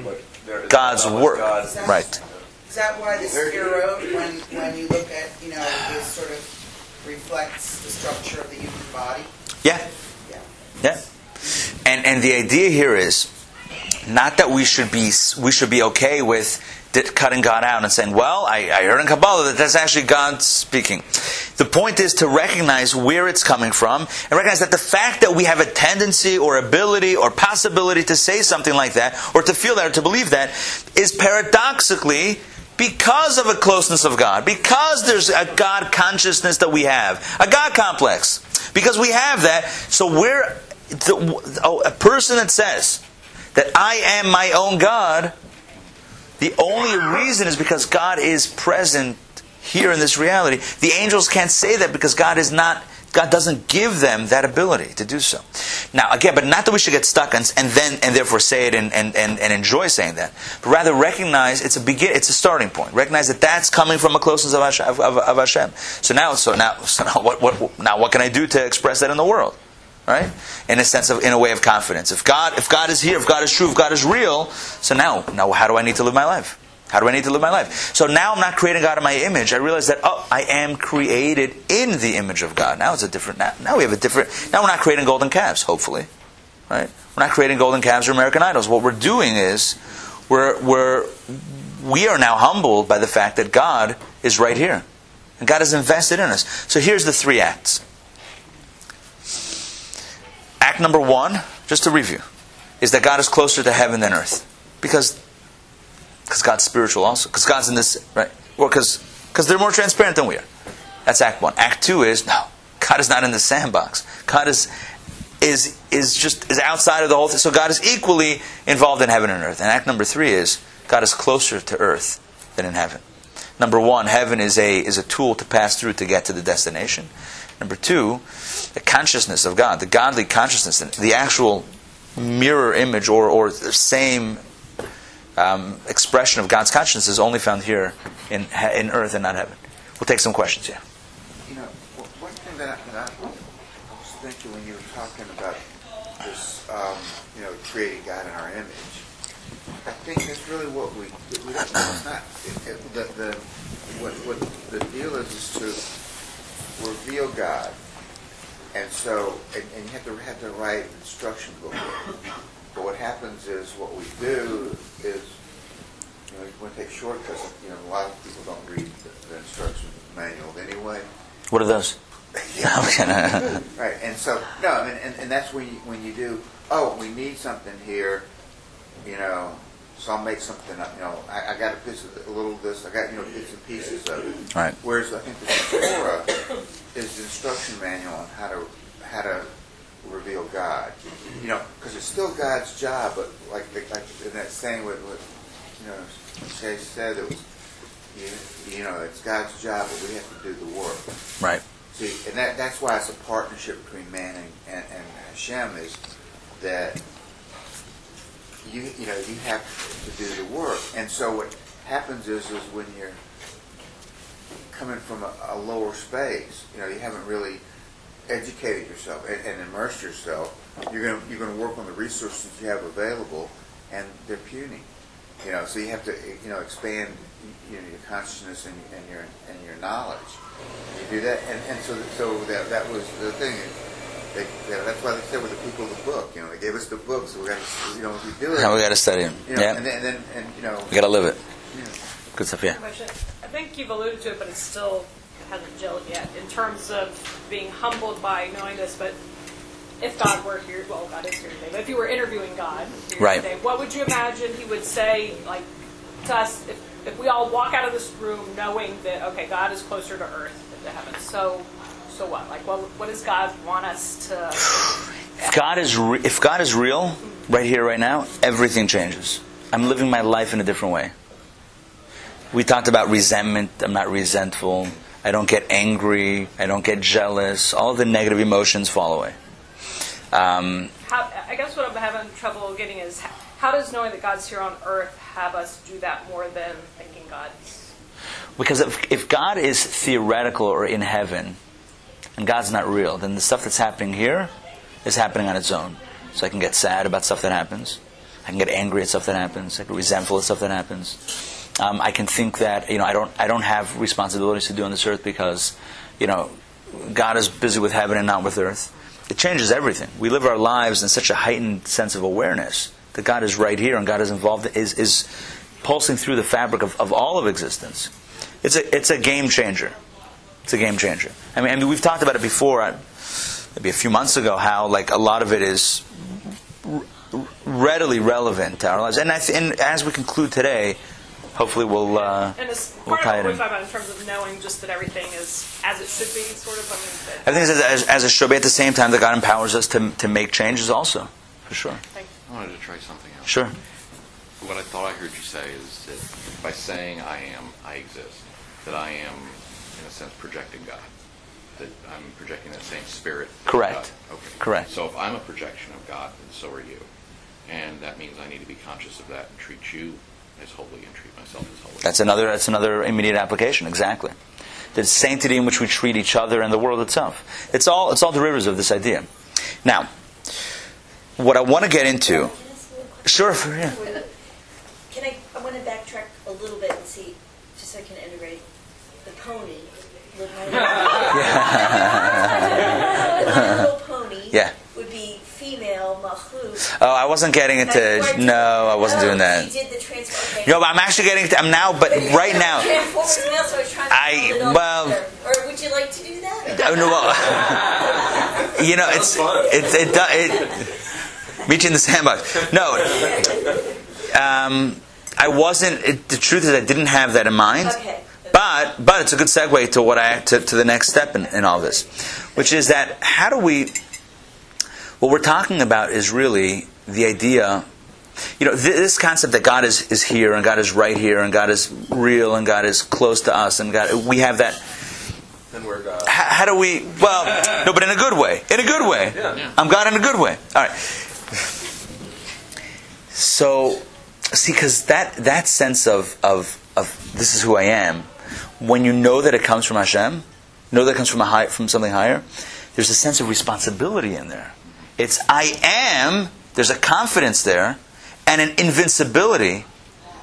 what they're, God's not what work. God- Right. Is that why the spiro, when, when you look at, you know, this sort of reflects the structure of the human body? Yeah. Yeah. Yeah. And and the idea here is not that we should be we should be okay with di- cutting God out and saying, "Well, I, I heard in Kabbalah that that's actually God speaking." The point is to recognize where it's coming from and recognize that the fact that we have a tendency or ability or possibility to say something like that or to feel that or to believe that is paradoxically because of a closeness of God, because there's a God consciousness that we have, a God complex, because we have that. So we're the, oh, a person that says that I am my own God. The only reason is because God is present here in this reality. The angels can't say that because God is not. God doesn't give them that ability to do so. Now, again, but not that we should get stuck and, and then and therefore say it and, and, and, and enjoy saying that, but rather recognize it's a begin, it's a starting point. Recognize that that's coming from a closeness of Hashem. Of, of, Hashem. So now, so now, <laughs> so now, what, what, now, what can I do to express that in the world? Right? In a sense of, in a way of confidence. If God, if God is here, if God is true, if God is real, so now, now, how do I need to live my life? How do I need to live my life? So now I'm not creating God in my image. I realize that, oh, I am created in the image of God. Now it's a different, now, now we have a different, now we're not creating golden calves, hopefully. Right? We're not creating golden calves or American idols. What we're doing is, we're, we're, we are now humbled by the fact that God is right here. And God has invested in us. So here's the three acts. Act number one, just to review, is that God is closer to heaven than earth. Because because God's spiritual also. Because God's in this, right? Well, because they're more transparent than we are. That's act one. Act two is no, God is not in the sandbox. God is is is just is outside of the whole thing. So God is equally involved in heaven and earth. And act number three is God is closer to earth than in heaven. Number one, heaven is a is a tool to pass through to get to the destination. Number two, the consciousness of God, the godly consciousness, the actual mirror image or, or the same um, expression of God's consciousness is only found here in, in earth and not heaven. We'll take some questions here. You know, one thing that I, was thinking when you were talking about this, um, you know, creating God in our image, I think that's really what we, we don't, it's not, it, it, the, the, what, what the deal is, is to reveal God. And so, and, and you have to have the right instruction book. But what happens is, what we do is, you know, we take shortcuts. You know, a lot of people don't read the, the instruction manual anyway. What are those? <laughs> <laughs> Right, and so no, and, and, and that's when you when you do. Oh, we need something here, you know. So I'll make something up. You know, I, I got a piece of a little of this. I got you know bits and pieces of it. Right. Whereas I think the Torah is the instruction manual on how to how to reveal God. You know, because it's still God's job, but like like in that saying what, what you know Shay said, it was you, you know it's God's job, but we have to do the work. right. See, and that, that's why it's a partnership between man and, and, and Hashem is that you you know you have to do the work, and so what happens is is when you're coming from a, a lower space, you know you haven't really educated yourself and, and immersed yourself. You're gonna you're gonna work on the resources you have available, and they're puny. You know, so you have to you know expand you know your consciousness and, and your and your knowledge. You do that, and, and so so that that was the thing. They, they, that's why they said we're the people of the book. You know, they gave us the book, so we got to you know we do it. Now we got to study them. you know, Yeah. and then and, then, and you know, We got to live it. you know Good stuff, yeah. question. I think you've alluded to it, but it still hasn't gelled yet in terms of being humbled by knowing this. But if God were here, well, God is here today, but if you were interviewing God here Right. today, what would you imagine He would say, like to us, if, if we all walk out of this room knowing that okay, God is closer to earth than to heaven? So, so what? Like, what, what does God want us to? <sighs> If God is re- if God is real, right here, right now, everything changes. I'm living my life in a different way. We talked about resentment. I'm not resentful. I don't get angry. I don't get jealous. All the negative emotions fall away. Um, How, I guess what I'm having trouble getting is how, how does knowing that God's here on earth have us do that more than thinking God's because if, if God is theoretical or in heaven, and God's not real, then the stuff that's happening here is happening on its own. So I can get sad about stuff that happens. I can get angry at stuff that happens. I can get resentful at stuff that happens. Um, I can think that you know I don't I don't have responsibilities to do on this earth because you know God is busy with heaven and not with earth. It changes everything. We live our lives in such a heightened sense of awareness that God is right here and God is involved is is pulsing through the fabric of, of all of existence. It's a it's a game changer. It's a game changer. I mean, I mean, we've talked about it before, uh, maybe a few months ago, how like a lot of it is r- r- readily relevant to our lives. And, I th- and as we conclude today, hopefully we'll uh, And it's we'll part tie of it what in. we're talking about in terms of knowing just that everything is as it should be, sort of. I mean, I that, think it's as, as it should be. At the same time, that God empowers us to to make changes, also, for sure. Thank I wanted to try something else. Sure. What I thought I heard you say is that by saying I am, I exist, that I am, in a sense, projecting God. That I'm projecting that same spirit. Correct. God. Okay. Correct. So if I'm a projection of God, then so are you. And that means I need to be conscious of that and treat you as holy and treat myself as holy. That's another. That's another immediate application. Exactly. The sanctity in which we treat each other and the world itself. It's all. It's all derivatives of this idea. Now, what I want to get into. Can I ask you a question? Sure. For, yeah. Can I, I want to backtrack a little bit and see, just so I can integrate the pony. With my- The My Little Pony Yeah. <laughs> would be female Malchut. Oh, I wasn't getting into. No, I wasn't doing that. She did the transform. No, but I'm actually getting. To, I'm now, but right now. Transformers male, so I was trying to I- build it all well- Or would you like to do that? Oh, no, well, <laughs> you know, it's it's it, do- it meet you in the sandbox. No, um, I wasn't. It, the truth is, I didn't have that in mind. Okay. But but it's a good segue to what I to, to the next step in, in all this, which is that how do we? What we're talking about is really the idea. You know, th- this concept that God is, is here and God is right here and God is real and God is close to us and God we have that Then we're God. how, how do we? Well, no, but in a good way. In a good way. Yeah. I'm God in a good way. All right. So, see, because that that sense of of of this is who I am, when you know that it comes from Hashem, know that it comes from a high, from something higher. There's a sense of responsibility in there. It's I am. There's a confidence there, and an invincibility,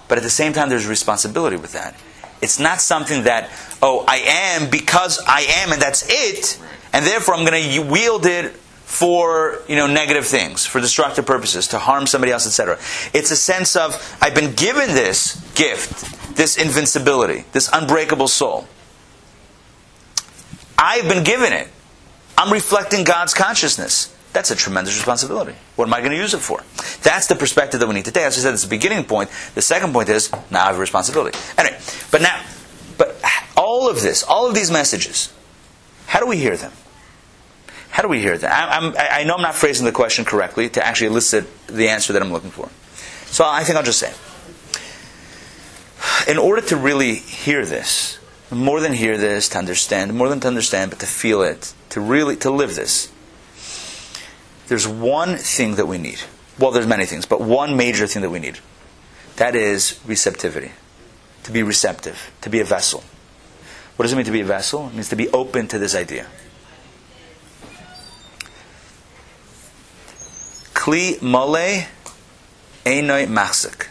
but at the same time, there's responsibility with that. It's not something that oh I am because I am, and that's it, and therefore I'm going to wield it for you know negative things, for destructive purposes, to harm somebody else, etc. It's a sense of I've been given this gift, this invincibility, this unbreakable soul. I've been given it. I'm reflecting God's consciousness. That's a tremendous responsibility. What am I going to use it for? That's the perspective that we need to. As I said, it's the beginning point. The second point is now I have a responsibility. Anyway, but now, but all of this, all of these messages, how do we hear them? How do we hear them? I, I know I'm not phrasing the question correctly to actually elicit the answer that I'm looking for. So I think I'll just say, in order to really hear this, more than hear this, to understand, more than to understand, but to feel it, to really to live this. There's one thing that we need. Well, there's many things, but one major thing that we need. That is receptivity. To be receptive, to be a vessel. What does it mean to be a vessel? It means to be open to this idea. Kli mole einoi machzik.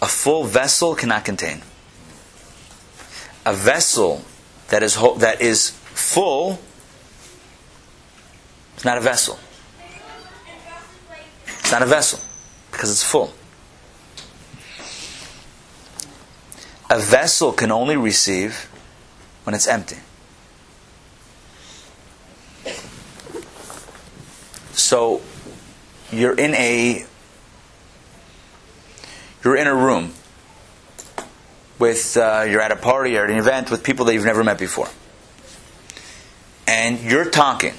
A full vessel cannot contain. A vessel that is ho- that is full is not a vessel. It's not a vessel because it's full. A vessel can only receive when it's empty. So you're in a you're in a room with uh, you're at a party or at an event with people that you've never met before. And you're talking.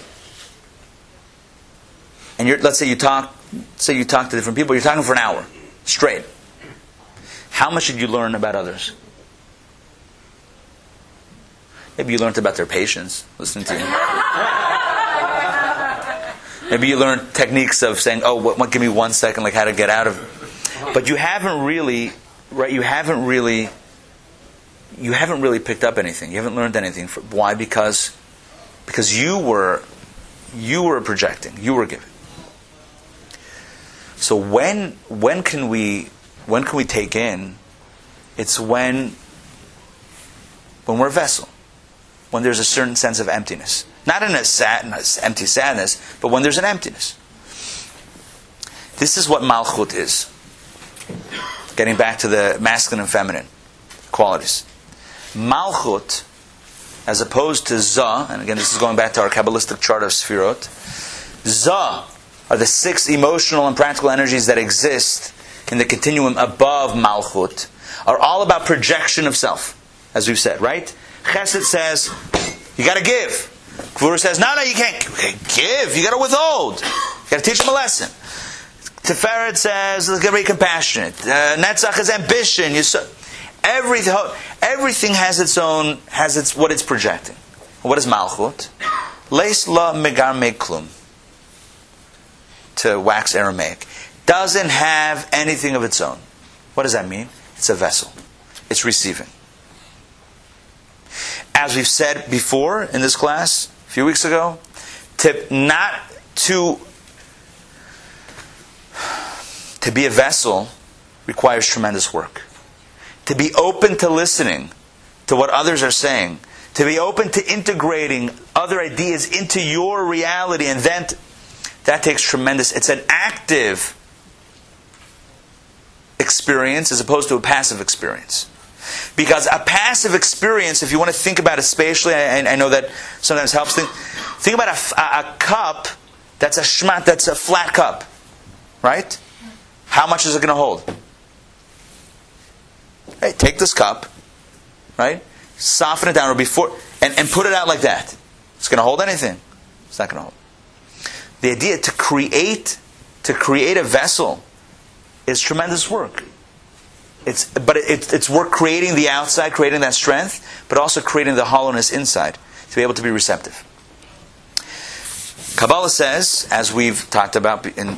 And you're let's say you talk say you talk to different people you're talking for an hour straight. How much did you learn about others? Maybe you learned about their patience listening to you <laughs> maybe you learned techniques of saying oh what, what give me one second like how to get out of but you haven't really right you haven't really you haven't really picked up anything. You haven't learned anything. For, why? Because because you were you were projecting. You were giving. So when when can we when can we take in? It's when when we're a vessel. When there's a certain sense of emptiness. Not in a sadness empty sadness but when there's an emptiness. This is what malchut is getting back to the masculine and feminine qualities. Malchut as opposed to za and again this is going back to our kabbalistic chart of sfirot za are the six emotional and practical energies that exist in the continuum above malchut are all about projection of self as we've said right? Chesed says you got to give. Gvura says no no you can't give you got to withhold. You got to teach them a lesson Tiferet says, "Look, be compassionate." Uh, Netzach is ambition. You so, everything, everything has its own, has its what it's projecting. What is Malchut? Leis la megar meklum. To wax Aramaic, doesn't have anything of its own. What does that mean? It's a vessel. It's receiving. As we've said before in this class a few weeks ago, tip not to <sighs> to be a vessel requires tremendous work. To be open to listening to what others are saying, to be open to integrating other ideas into your reality, and then t- that takes tremendous. It's an active experience as opposed to a passive experience. Because a passive experience, if you want to think about it spatially, I, I know that sometimes helps. Think, think about a, a, cup that's a shmat, that's a flat cup, right? How much is it going to hold? Hey, take this cup, right? Soften it down or before, and, and put it out like that. It's going to hold anything. It's not going to hold. The idea to create, to create a vessel, is tremendous work. It's, but it, it's work creating the outside, creating that strength, but also creating the hollowness inside. to be able to be receptive. Kabbalah says, as we've talked about in,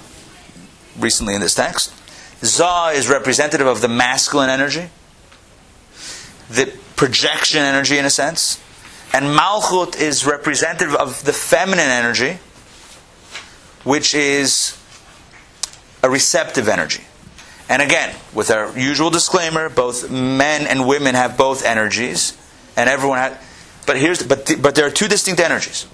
recently in this text, Za is representative of the masculine energy, the projection energy in a sense, and Malchut is representative of the feminine energy, which is a receptive energy. And again, with our usual disclaimer, both men and women have both energies, and everyone has. But here's but but there are two distinct energies.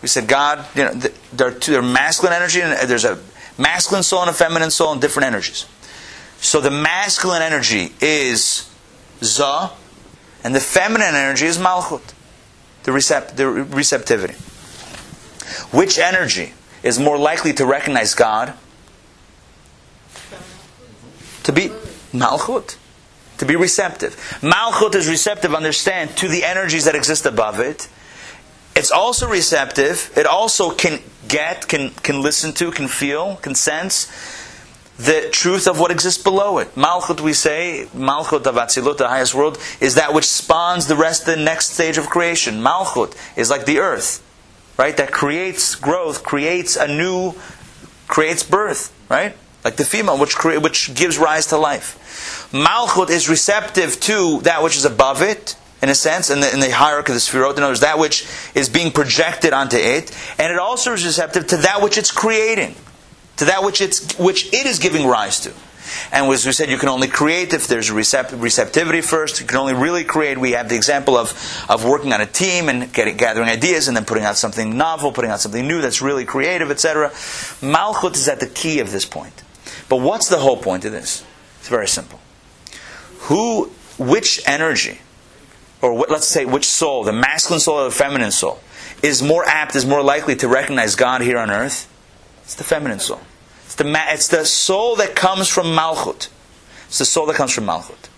We said God, you know, there are two. There are masculine energy, and there's a masculine soul and a feminine soul, and different energies. So the masculine energy is za, and the feminine energy is malchut, the, recept, the receptivity. Which energy is more likely to recognize God? To be malchut, to be receptive. Malchut is receptive, understand, to the energies that exist above it. It's also receptive. It also can get, can, can listen to, can feel, can sense the truth of what exists below it. Malchut, we say, Malchut of the highest world, is that which spawns the rest, the next stage of creation. Malchut is like the earth, right? That creates growth, creates a new, creates birth, right? Like the female, which crea- which gives rise to life. Malchut is receptive to that which is above it, in a sense, in the, in the hierarchy of the Sefirot. In other words, that which is being projected onto it, and it also is receptive to that which it's creating to that which it's which it is giving rise to. And as we said, you can only create if there's recept- receptivity first. You can only really create. We have the example of, of working on a team and getting, gathering ideas and then putting out something novel, putting out something new that's really creative, etc. Malchut is at the key of this point. But what's the whole point of this? It's very simple. Who, which energy, or let's say which soul, the masculine soul or the feminine soul, is more apt, is more likely to recognize God here on earth? It's the feminine soul. It's the, ma- it's the soul that comes from Malchut. It's the soul that comes from Malchut.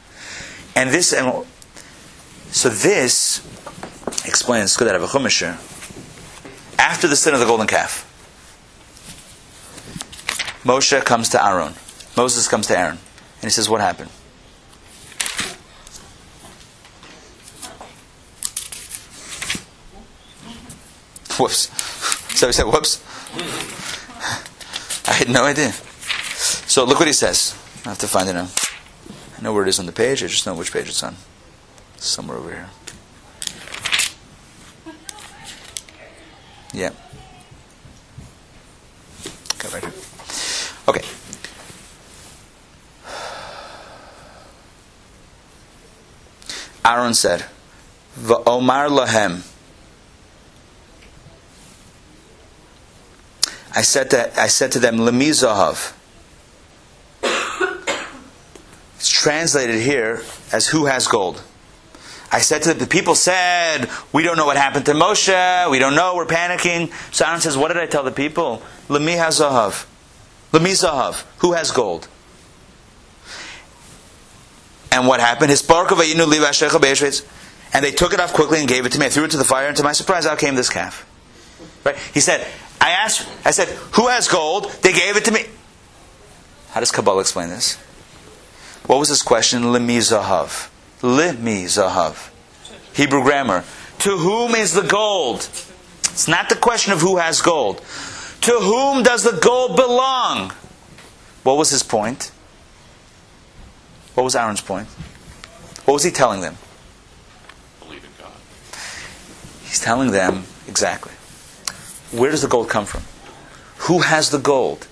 And this, and so this explains, After the sin of the golden calf, Moshe comes to Aaron. Moses comes to Aaron. And he says, What happened? Whoops. So he said, Whoops. I had no idea. So look what he says. I have to find it now. I know where it is on the page. I just know which page it's on. It's somewhere over here. Yeah. Okay, right here. Okay. Aaron said, "Va'omar lahem." I said to I said to them, "Lemi zahav." It's translated here as "Who has gold." I said to the, the people said, "We don't know what happened to Moshe. We don't know. We're panicking." So Aaron says, "What did I tell the people? Lemi zahav, lemi zahav. Who has gold?" And what happened? His and they took it off quickly and gave it to me. I threw it to the fire, and to my surprise, out came this calf. Right? He said, I asked, I said, who has gold? They gave it to me. How does Kabbalah explain this? What was his question? Limi zahav. Limi zahav. Hebrew grammar. To whom is the gold? It's not the question of who has gold. To whom does the gold belong? What was his point? What was Aaron's point? What was he telling them? Believe in God. He's telling them exactly. Where does the gold come from? Who has the gold?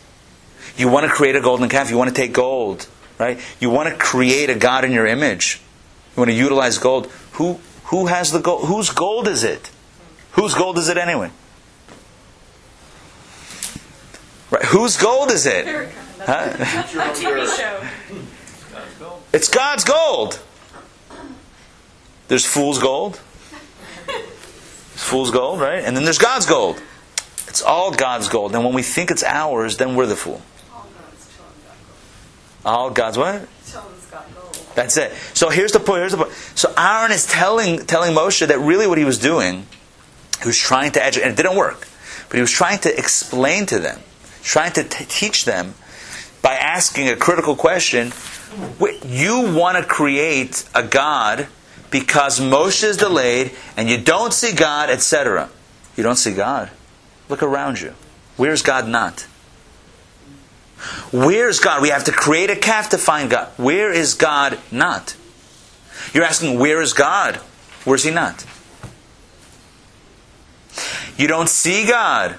You want to create a golden calf, you want to take gold, right? You want to create a God in your image. You want to utilize gold. Who who has the gold? Whose gold is it? Whose gold is it anyway? Right? Whose gold is it? Huh? A TV <laughs> show. It's God's gold. There's fool's gold. It's fool's gold, right? And then there's God's gold. It's all God's gold. And when we think it's ours, then we're the fool. All God's what? That's it. So here's the point. Here's the point. So Aaron is telling telling Moshe that really what he was doing, he was trying to educate, and it didn't work, but he was trying to explain to them, trying to t- teach them by asking a critical question. You want to create a God because Moshe is delayed and you don't see God, etc. You don't see God. Look around you. Where's God not? Where's God? We have to create a calf to find God. Where is God not? You're asking, where is God? Where's He not? You don't see God.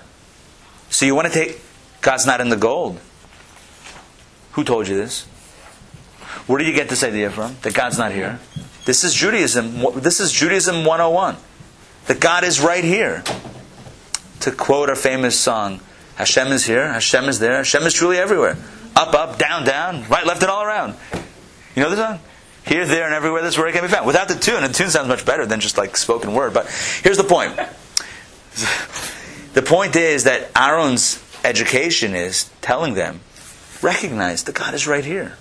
So you want to take God's not in the gold. Who told you this? Where did you get this idea from? That God's not here? This is Judaism. This is Judaism 101. That God is right here. To quote a famous song, Hashem is here, Hashem is there, Hashem is truly everywhere. Up, up, down, down, right, left, and all around. You know the song? Here, there, and everywhere this word can be found. Without the tune, the tune sounds much better than just like spoken word. But here's the point. The point is that Aaron's education is telling them, recognize that God is right here.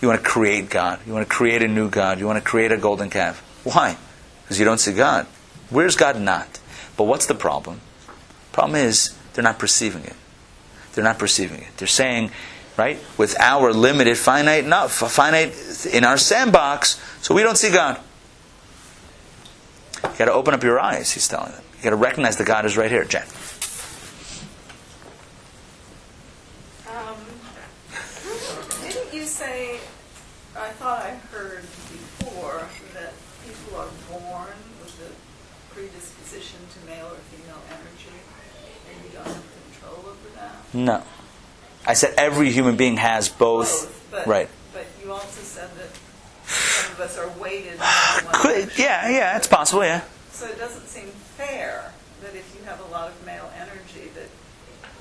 You want to create God. You want to create a new God. You want to create a golden calf. Why? Because you don't see God. Where's God not? But what's the problem? Problem is they're not perceiving it. They're not perceiving it. They're saying, right, with our limited, finite enough, finite in our sandbox, so we don't see God. You got to open up your eyes. He's telling them. You got to recognize that God is right here, Jen. Um, didn't you say, I thought I heard before, that people are born with a predisposition to male or female energy, and you don't have control over that? No. I said every human being has both. but, right. But you also said that some of us are weighted. Could, yeah, yeah, it's possible, yeah. So it doesn't seem fair that if you have a lot of male energy, that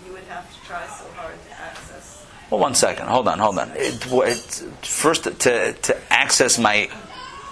you would have to try so hard to access. Well, one second. Hold on, hold on. It, it, first, to, to access my.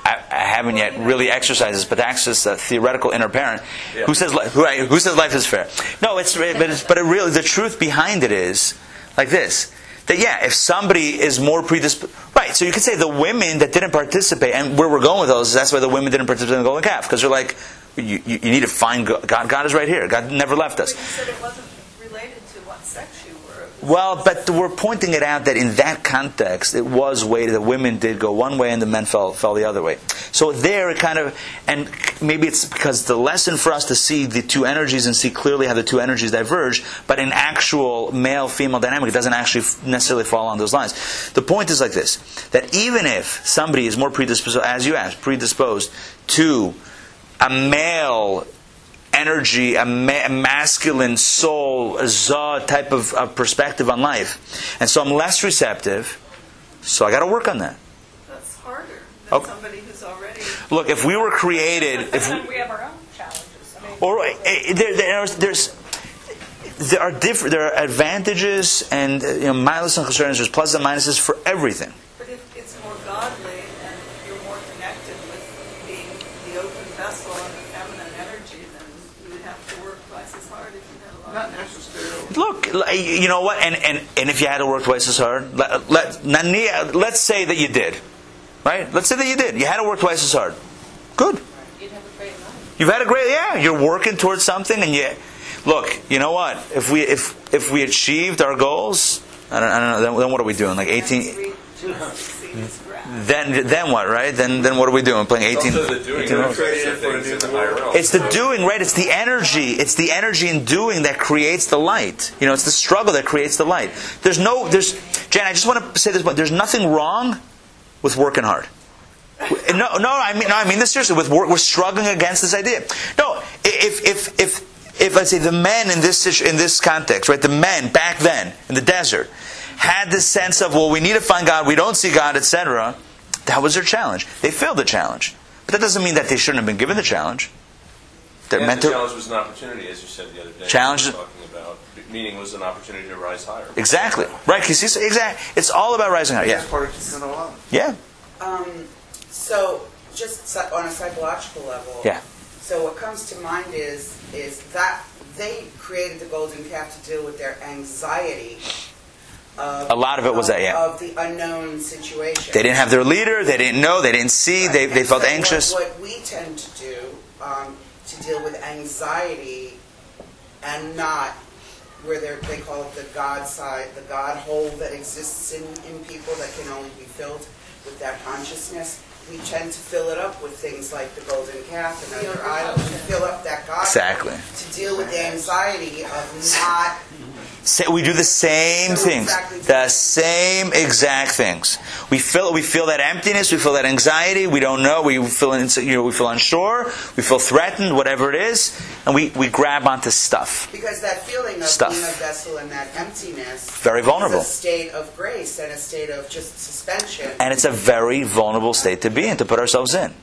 I, I haven't yet really exercised this, but to access a theoretical inner parent, who says who, who says life is fair? No, it's but it's, but it really the truth behind it is like this: that yeah, if somebody is more predisposed, right? So you could say the women that didn't participate, and where we're going with those, is that's why the women didn't participate in the golden calf, because they're like, you, you, you need to find God. God is right here. God never left us. But you said it wasn't related to what sex you were. It was Well, but we're pointing it out that in that context, it was weighted. The women did go one way and the men fell, fell the other way. So there, it kind of, and maybe it's because the lesson for us to see the two energies and see clearly how the two energies diverge, but in actual male-female dynamic, it doesn't actually necessarily fall on those lines. The point is like this, that even if somebody is more predisposed, as you asked, predisposed to a male energy, a, ma- a masculine soul, a za type of, of perspective on life. And so I'm less receptive, so I got to work on that. that's harder than Okay. somebody who's already. Look, if we were created, if <laughs> we, we have our own challenges. I mean, or eh, there, there's, there's there are different there are advantages and uh, you know minus and concerns there's pluses and minuses for everything But if it's more godly and you're more connected with being the open vessel and the feminine energy, then you would have to work twice as hard if you had a lot Not of necessarily. Look you know what and and, and if you had to work twice as hard let, let, let's say that you did right let's say that you did you had to work twice as hard good. You've had a great yeah. You're working towards something, and you look. You know what? If we if if we achieved our goals, I don't, I don't know. Then, then what are we doing? Like eighteen? Read just to see this graph. Then then what? Right? Then then what are we doing? Playing It's eighteen? also doing 18 of holes? things in the higher realms. It's the doing, right? It's the energy. It's the energy in doing that creates the light. You know, it's the struggle that creates the light. There's no, there's, Jan, I just want to say this, but there's nothing wrong with working hard. No, no, I mean, no, I mean this seriously. With work, we're struggling against this idea. No, if, if, if, if let's say the men in this in this context, right, the men back then in the desert had this sense of, well, we need to find God, we don't see God, etc. That was their challenge. They failed the challenge, but that doesn't mean that they shouldn't have been given the challenge. They're meant the challenge was an opportunity, as you said the other day. Challenge- we were talking about meaning was an opportunity to rise higher. exactly right. Because exactly, it's all about rising higher. Yeah, That's part of keeping yeah, Um, so, just on a psychological level. yeah. So what comes to mind is is that they created the golden calf to deal with their anxiety. Of, A lot of it was that, yeah. Of the unknown situation. They didn't have their leader. They didn't know. They didn't see. They, they felt so anxious. What, we tend to do um, to deal with anxiety and not where they're, they call it the God side, the God hole that exists in, in people that can only be filled with that consciousness, we tend to fill it up with things like the golden calf and other idols. We fill up that God Exactly. to deal with the anxiety of not. We do the same things, the same exact things. We feel we feel that emptiness, we feel that anxiety. We don't know. We feel you know we feel unsure. We feel threatened, whatever it is, and we, we grab onto stuff. Because that feeling of Stuff. being a vessel and that emptiness Very vulnerable. is a state of grace and a state of just suspension. And it's a very vulnerable state to be in, to put ourselves in.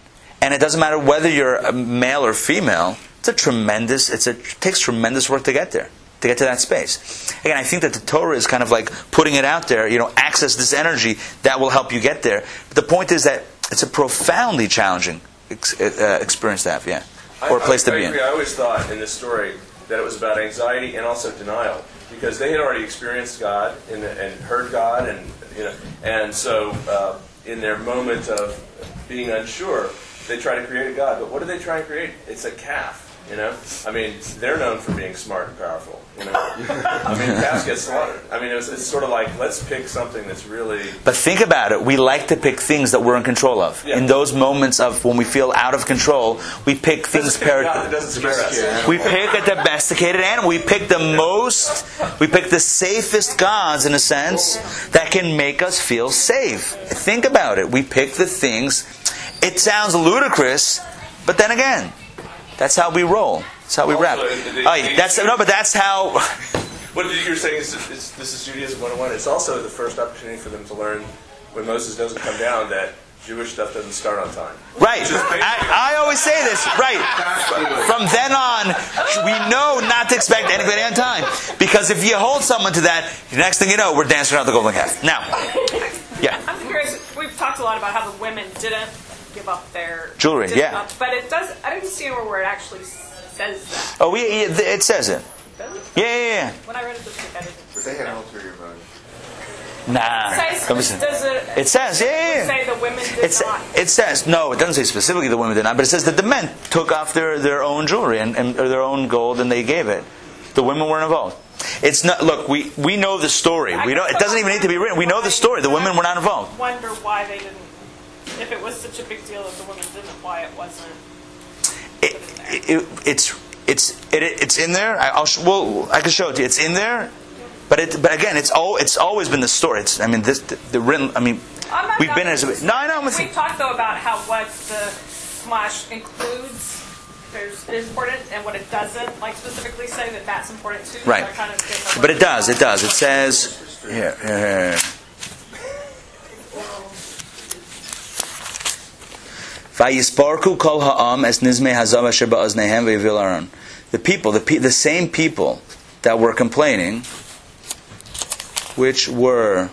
And it doesn't matter whether you're a male or female. It's a tremendous. It's a it takes tremendous work to get there, to get to that space. Again, I think that the Torah is kind of like putting it out there. You know, access this energy that will help you get there. But the point is that it's a profoundly challenging ex- uh, experience to have. Yeah, or a place to I, be I in. I always thought in this story that it was about anxiety and also denial because they had already experienced God and, and heard God, and you know, and so uh, in their moment of being unsure, they try to create a God. But what do they try and create? It's a calf. You know, I mean, they're known for being smart and powerful. You know, <laughs> I mean, calves get slaughtered. I mean, it was, it's sort of like let's pick something that's really But think about it. We like to pick things that we're in control of. Yeah. In those moments of when we feel out of control, we pick things. Pick God par- that doesn't scare us. We pick a domesticated animal. We pick the most, we pick the safest gods, in a sense, that can make us feel safe. Think about it. We pick the things. It sounds ludicrous, but then again, that's how we roll. That's how we rap. Also, the- the- Oh, that's no, but that's how. <laughs> What you're saying is, is this is Judaism 101. It's also the first opportunity for them to learn when Moses doesn't come down that Jewish stuff doesn't start on time. Right. I, I always say this. Right. From then on, we know not to expect anybody on time. Because if you hold someone to that, the next thing you know, we're dancing around the golden calf. Now, yeah. I'm curious. We've talked a lot about how the women didn't give up their Jewelry, didn't yeah. up- but it does. I didn't see anywhere where it actually says that. Oh, we, it says it. Does it? Yeah, yeah, yeah. When I read it this week, I didn't. But they had an ulterior motive. Nah. Says, Come listen. does it? It says, yeah, yeah, yeah. Say the women did It's, not. it says no. It doesn't say specifically the women did not, but it says that the men took off their, their own jewelry and, and or their own gold and they gave it. The women weren't involved. It's not. Look, we, we know the story. We don't. It doesn't even need to be written. We know the story. The women were not involved. Wonder why they didn't. If it was such a big deal that the women didn't, why it wasn't. It, it, it's it's it, it's in there. I, I'll sh- well, I can show it to you. It's in there, but it but again, it's all it's always been the story. It's I mean this the, the written. I mean we've been as no, I know. We talked though about how what the Chumash includes there's, important and what it doesn't, like specifically say that that's important too. Right. Kind of But it does. It does. It says here. here, here. Vayisparku kol ha'am es nizme ve'yivil aron. The people, the, the same people that were complaining, which were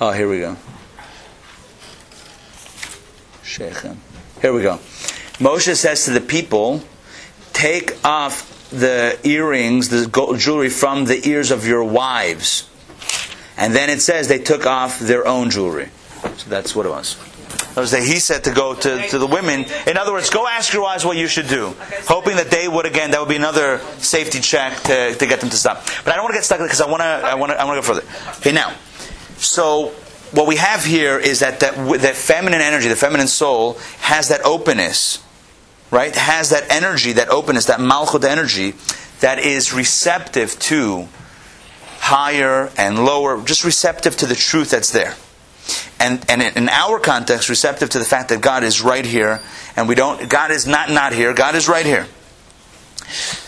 Oh, here we go. Here we go. Moshe says to the people, take off the earrings, the jewelry from the ears of your wives. And then it says they took off their own jewelry. So that's what it was. Was that he said to go to, to the women. In other words, go ask your wives what you should do. Hoping that they would again, that would be another safety check to, to get them to stop. But I don't want to get stuck because I want to I want to I want to go further. Okay, now. So what we have here is that that, that feminine energy, the feminine soul, has that openness, right? Has that energy, that openness, that malchut energy, that is receptive to higher and lower, just receptive to the truth that's there. And and in our context, receptive to the fact that God is right here, and we don't. God is not not here. God is right here.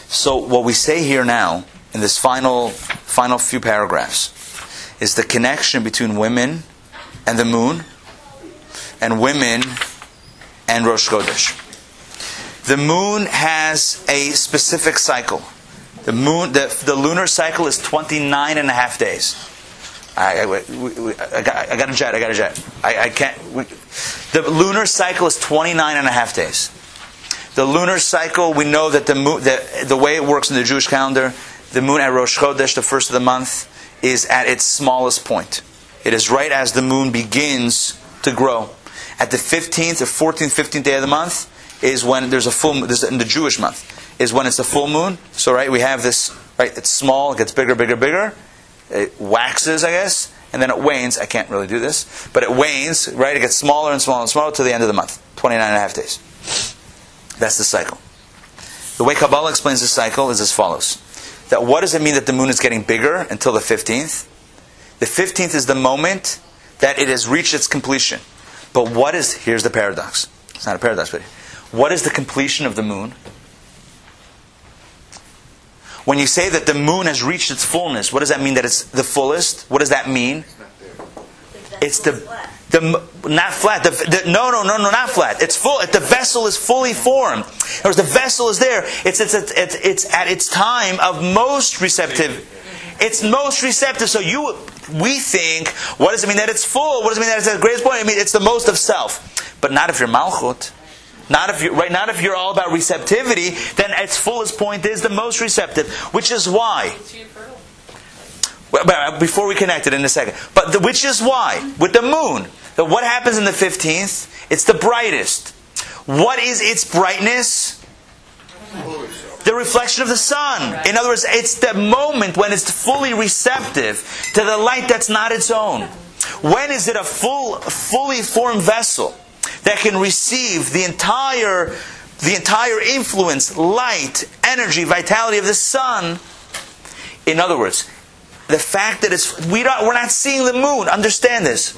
So what we say here now in this final final few paragraphs is the connection between women and the moon, and women and Rosh Chodesh. The moon has a specific cycle. The moon, the, the lunar cycle is 29 and a half days. I, I, I, got, got a jet, I got a jet. I, I can't. We, the lunar cycle is 29 and a half days. The lunar cycle, we know that the, moon, the, the way it works in the Jewish calendar, the moon at Rosh Chodesh, the first of the month, is at its smallest point. It is right as the moon begins to grow. At the 15th or 14th, 15th day of the month is when there's a full, there's in the Jewish month, is when it's the full moon. So, right, we have this, right, it's small, it gets bigger, bigger, bigger. It waxes, I guess, and then it wanes. I can't really do this, but it wanes, right? It gets smaller and smaller and smaller to the end of the month, 29 and a half days. That's the cycle. The way Kabbalah explains the cycle is as follows. That what does it mean that the moon is getting bigger until the 15th? The 15th is the moment that it has reached its completion. But what is, here's the paradox. It's not a paradox, but what is the completion of the moon? When you say that the moon has reached its fullness, what does that mean that it's the fullest? What does that mean? It's the the not flat. The, the, no, no, no, no, not flat. It's full. The vessel is fully formed. In other words, the vessel is there. It's it's it's, it's at its time of most receptive. It's most receptive. So you, we think, what does it mean that it's full? What does it mean that it's at the greatest point? I mean, it's the most of self. But not if you're malchut. Not if you right. Not if you're all about receptivity. Then its fullest point is the most receptive, which is why. Before we connect it in a second, but the, which is why with the moon, that what happens in the fifteenth? It's the brightest. What is its brightness? The reflection of the sun. In other words, it's the moment when it's fully receptive to the light that's not its own. When is it a full, fully formed vessel that can receive the entire, the entire influence, light, energy, vitality of the sun? In other words, the fact that it's we don't, we're not seeing the moon. Understand this.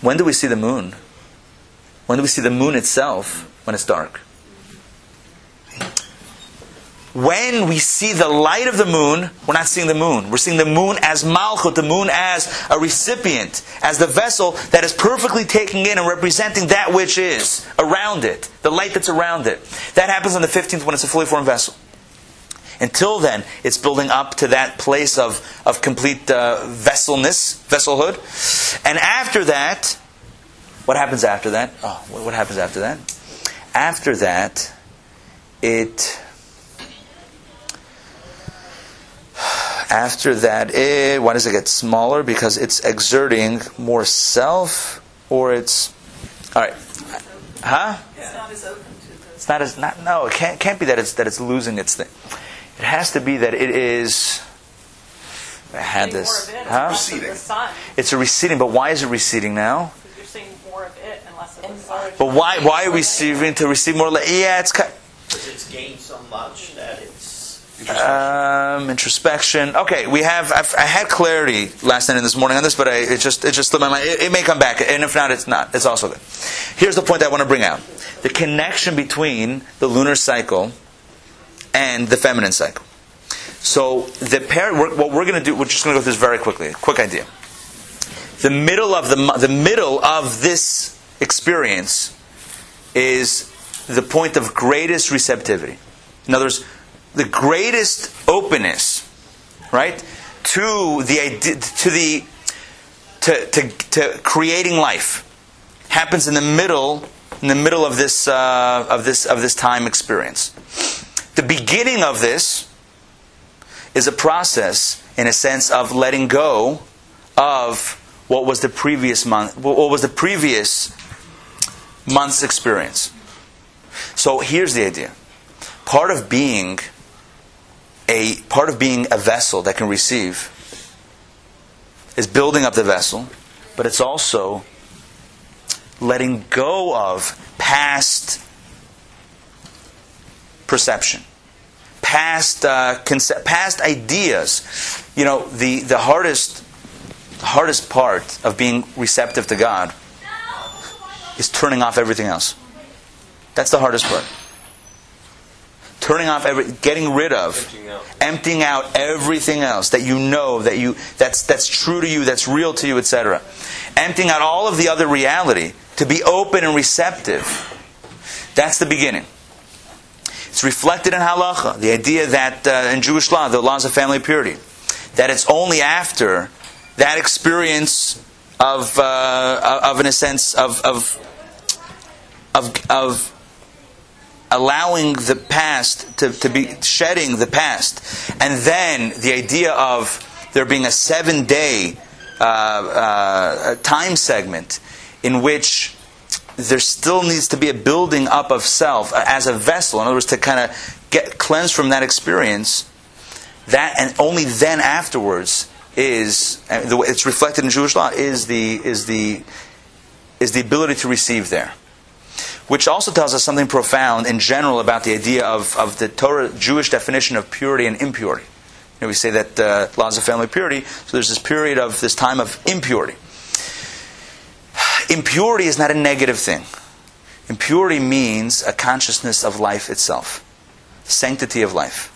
When do we see the moon? When do we see the moon itself? When it's dark. When we see the light of the moon, we're not seeing the moon. We're seeing the moon as malchut, the moon as a recipient, as the vessel that is perfectly taking in and representing that which is around it, the light that's around it. That happens on the 15th when it's a fully formed vessel. Until then, it's building up to that place of, of complete uh, vesselness, vesselhood. And after that, what happens after that? Oh, what happens after that? After that, it. After that, it, why does it get smaller? Because it's exerting more self, or it's. All right. Huh? It's not as open to the. It's not as not no. It can't can't be that it's that it's losing its thing. It has to be that it is. I had this. More of it Huh? and less of the sun. It's a receding, but why is it receding now? Because you're seeing more of it and less of the sun. But why why are we receiving to receive more? Yeah, it's kind. Because it's gained so much that it's. Um, introspection. Okay, we have. I've, I had clarity last night and this morning on this, but I, it just it just slipped my mind. It, it may come back, and if not, it's not. It's also good. Here's the point I want to bring out: the connection between the lunar cycle and the feminine cycle. So the pair. We're, what we're going to do, we're just going to go through this very quickly. Quick idea. The middle of the the middle of this experience is the point of greatest receptivity. In other words, the greatest openness, right, to the to the to, to, to creating life happens in the middle in the middle of this uh, of this of this time experience. The beginning of this is a process, in a sense, of letting go of what was the previous month, what was the previous month's experience. So here's the idea: part of being a part of being a vessel that can receive is building up the vessel, but it's also letting go of past perception, past uh, concept, past ideas. You know, the the hardest the hardest part of being receptive to God is turning off everything else. That's the hardest part. Turning off every, getting rid of, Emptying out. emptying out everything else that you know that you that's that's true to you, that's real to you, etc. Emptying out all of the other reality to be open and receptive. That's the beginning. It's reflected in halacha, the idea that uh, in Jewish law, the laws of family purity, that it's only after that experience of, uh, of in a sense, of, of, of, of allowing the past to, to be shedding the past, and then the idea of there being a seven day uh, uh, time segment in which there still needs to be a building up of self uh, as a vessel. In other words, to kind of get cleansed from that experience. That and only then afterwards is uh, it's reflected in Jewish law is the is the is the ability to receive there, which also tells us something profound in general about the idea of, of the Torah Jewish definition of purity and impurity. You know, we say that uh, laws of family purity, so there's this period of this time of impurity. Impurity is not a negative thing. Impurity means a consciousness of life itself, sanctity of life.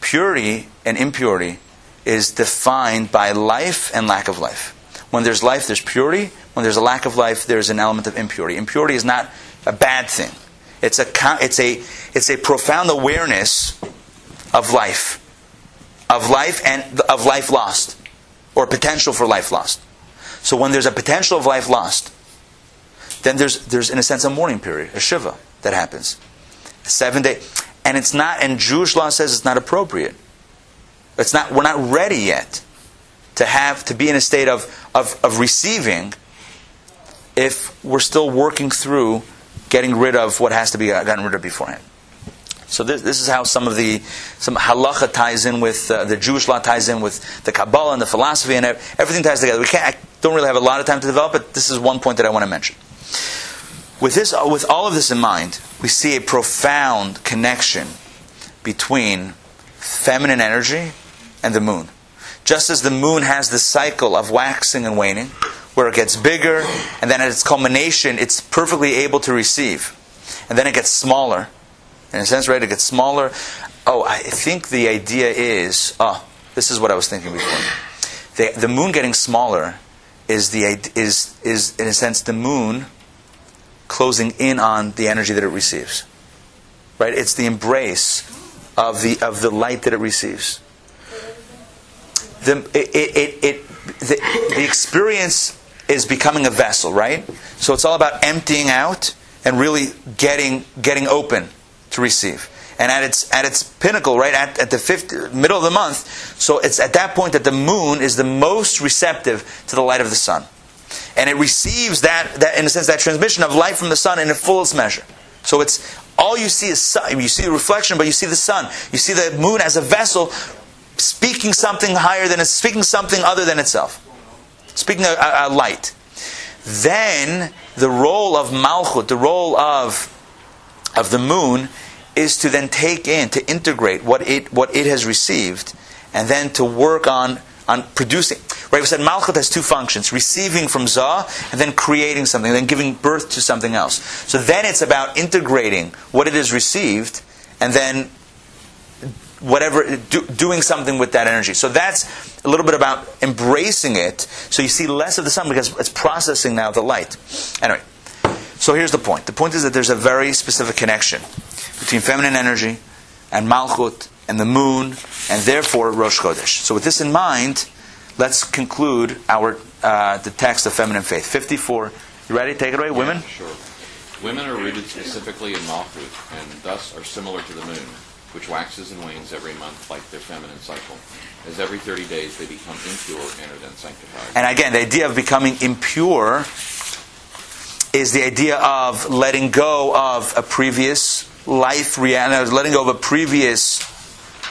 Purity and impurity is defined by life and lack of life. When there's life, there's purity. When there's a lack of life, there's an element of impurity. Impurity is not a bad thing. It's a, it's a, it's a profound awareness of life, of life and of life lost, or potential for life lost. So when there's a potential of life lost, then there's, there's in a sense a mourning period, a shiva that happens. A seven day. And it's not, and Jewish law says it's not appropriate. It's not, we're not ready yet to have, to be in a state of, of, of receiving if we're still working through getting rid of what has to be gotten rid of beforehand. So this, this is how some of the some halacha ties in with uh, the Jewish law ties in with the Kabbalah and the philosophy and everything ties together. We can't. I don't really have a lot of time to develop it. This is one point that I want to mention. With this, with all of this in mind, we see a profound connection between feminine energy and the moon. Just as the moon has the cycle of waxing and waning, where it gets bigger, and then at its culmination, it's perfectly able to receive. And then it gets smaller. In a sense, right? It gets smaller. Oh, I think the idea is oh, this is what I was thinking before. The, the moon getting smaller is, the, is, is, in a sense, the moon closing in on the energy that it receives. Right? It's the embrace of the, of the light that it receives the, it, it, it, the, the experience is becoming a vessel, right? So it's all about emptying out and really getting, getting open to receive. And at its, at its pinnacle, right at, at the fifth, middle of the month, so it's at that point that the moon is the most receptive to the light of the sun. And it receives that, that, in a sense, that transmission of light from the sun in a fullest measure. So it's all you see is sun. You see the reflection, but you see the sun. You see the moon as a vessel speaking something higher than it's speaking something other than itself, speaking of a, a light. Then the role of Malchut, the role of of the moon, is to then take in, to integrate what it what it has received, and then to work on on producing. Right? We said Malchut has two functions: receiving from Zah, and then creating something, then giving birth to something else. So then it's about integrating what it has received, and then whatever, do, doing something with that energy. So that's a little bit about embracing it. So you see less of the sun because it's processing now the light. Anyway, so here's the point. The point is that there's a very specific connection between feminine energy and Malchut and the moon, and therefore Rosh Chodesh. So with this in mind, let's conclude our uh, the text of feminine faith. 54. You ready? Take it away, yeah, women. Sure. Women are rooted specifically in Malchut, and thus are similar to the moon which waxes and wanes every month like their feminine cycle. As every 30 days they become impure and are then sanctified. And again, the idea of becoming impure is the idea of letting go of a previous life reality, letting go of a previous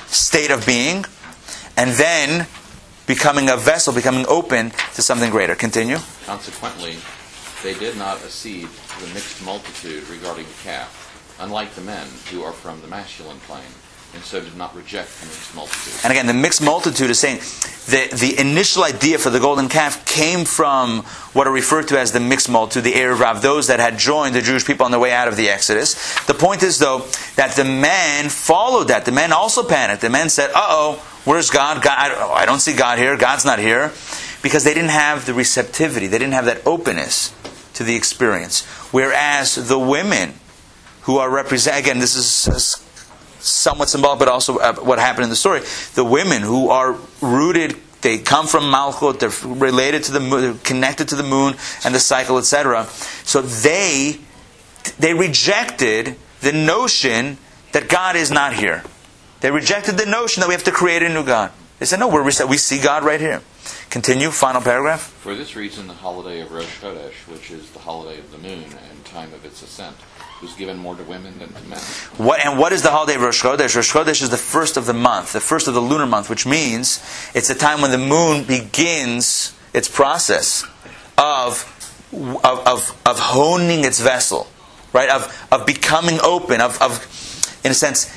state of being, and then becoming a vessel, becoming open to something greater. Continue. Consequently, they did not accede to the mixed multitude regarding the calf unlike the men who are from the masculine plane, and so did not reject the mixed multitude. And again, the mixed multitude is saying the, the initial idea for the golden calf came from what are referred to as the mixed multitude, the Erev those that had joined the Jewish people on their way out of the Exodus. The point is, though, that the men followed that. The men also panicked. The men said, uh oh, where's God? God I don't see God here. God's not here. Because they didn't have the receptivity, they didn't have that openness to the experience. Whereas the women, who are represent again this is somewhat symbolic but also uh, what happened in the story the women who are rooted they come from Malchut, they're related to the moon, connected to the moon and the cycle, etc. So they they rejected the notion that God is not here. They rejected the notion that we have to create a new God. They said, no, we're we see God right here. Continue, final paragraph. For this reason, the holiday of Rosh Chodesh, which is the holiday of the moon and time of its ascent, was given more to women than to men. What and what is the holiday of Rosh Chodesh? Rosh Chodesh is the first of the month, the first of the lunar month, which means it's a time when the moon begins its process of of, of, of honing its vessel, right? Of of becoming open, of, of in a sense,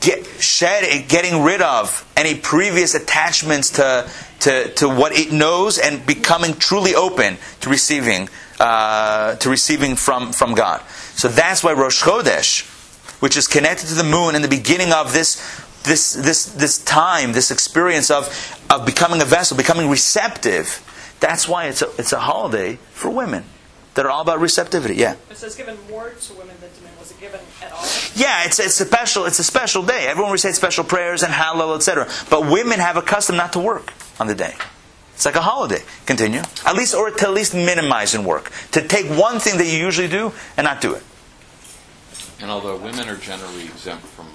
get, shed, getting rid of any previous attachments to, to, to what it knows and becoming truly open to receiving, uh, to receiving from, from God. So that's why Rosh Chodesh, which is connected to the moon in the beginning of this, this, this, this time, this experience of, of becoming a vessel, becoming receptive, that's why it's a, it's a holiday for women that are all about receptivity. Yeah. It says given more to women than to men. Was it given at all? Yeah, it's, it's a special it's a special day. Everyone recites special prayers and Hallel, etc. But women have a custom not to work on the day. It's like a holiday. Continue. At least, or to at least minimize in work. To take one thing that you usually do and not do it. And although women are generally exempt from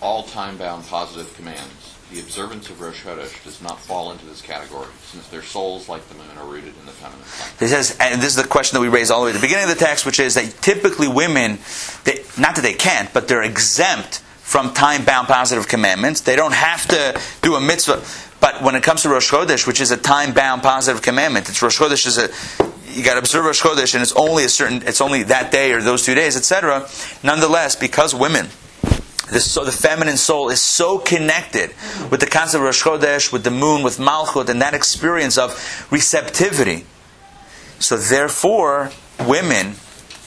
all time-bound positive commands, the observance of Rosh Chodesh does not fall into this category, since their souls, like the moon, are rooted in the feminine. It says, and this is the question that we raised all the way at the beginning of the text, which is that typically women, they, not that they can't, but they're exempt from time-bound positive commandments. They don't have to do a mitzvah. But when it comes to Rosh Chodesh, which is a time-bound positive commandment, it's Rosh Chodesh is a you got to observe Rosh Chodesh, and it's only a certain, it's only that day or those two days, etc. Nonetheless, because women, the, so the feminine soul is so connected with the concept of Rosh Chodesh, with the moon, with Malchut, and that experience of receptivity. So therefore, women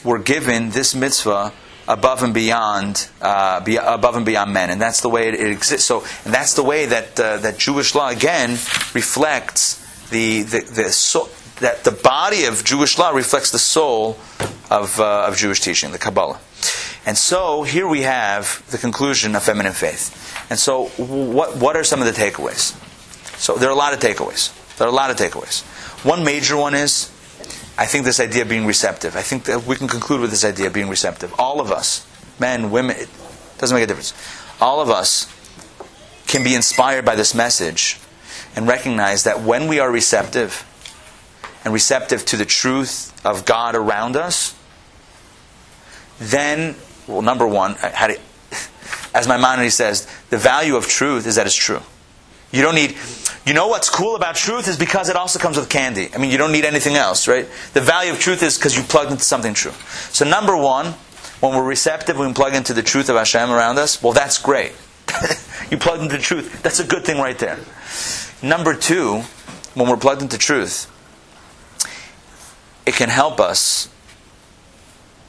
were given this mitzvah above and beyond, uh, be, above and beyond men, and that's the way it, it exists. So, and that's the way that uh, that Jewish law again reflects the the, the so, that the body of Jewish law reflects the soul of uh, of Jewish teaching, the Kabbalah. And so here we have the conclusion of feminine faith. And so, what what are some of the takeaways? So there are a lot of takeaways. There are a lot of takeaways. One major one is I think this idea of being receptive. I think that we can conclude with this idea of being receptive. All of us, men, women, it doesn't make a difference. All of us can be inspired by this message and recognize that when we are receptive and receptive to the truth of God around us, then, well, number one, <laughs> as Maimonides says, the value of truth is that it's true. You don't need, you know what's cool about truth is because it also comes with candy. I mean, you don't need anything else, right? The value of truth is because you plugged into something true. So, number one, when we're receptive, we plug into the truth of Hashem around us, well, that's great. <laughs> you plugged into truth. That's a good thing right there. Number two, when we're plugged into truth, it can help us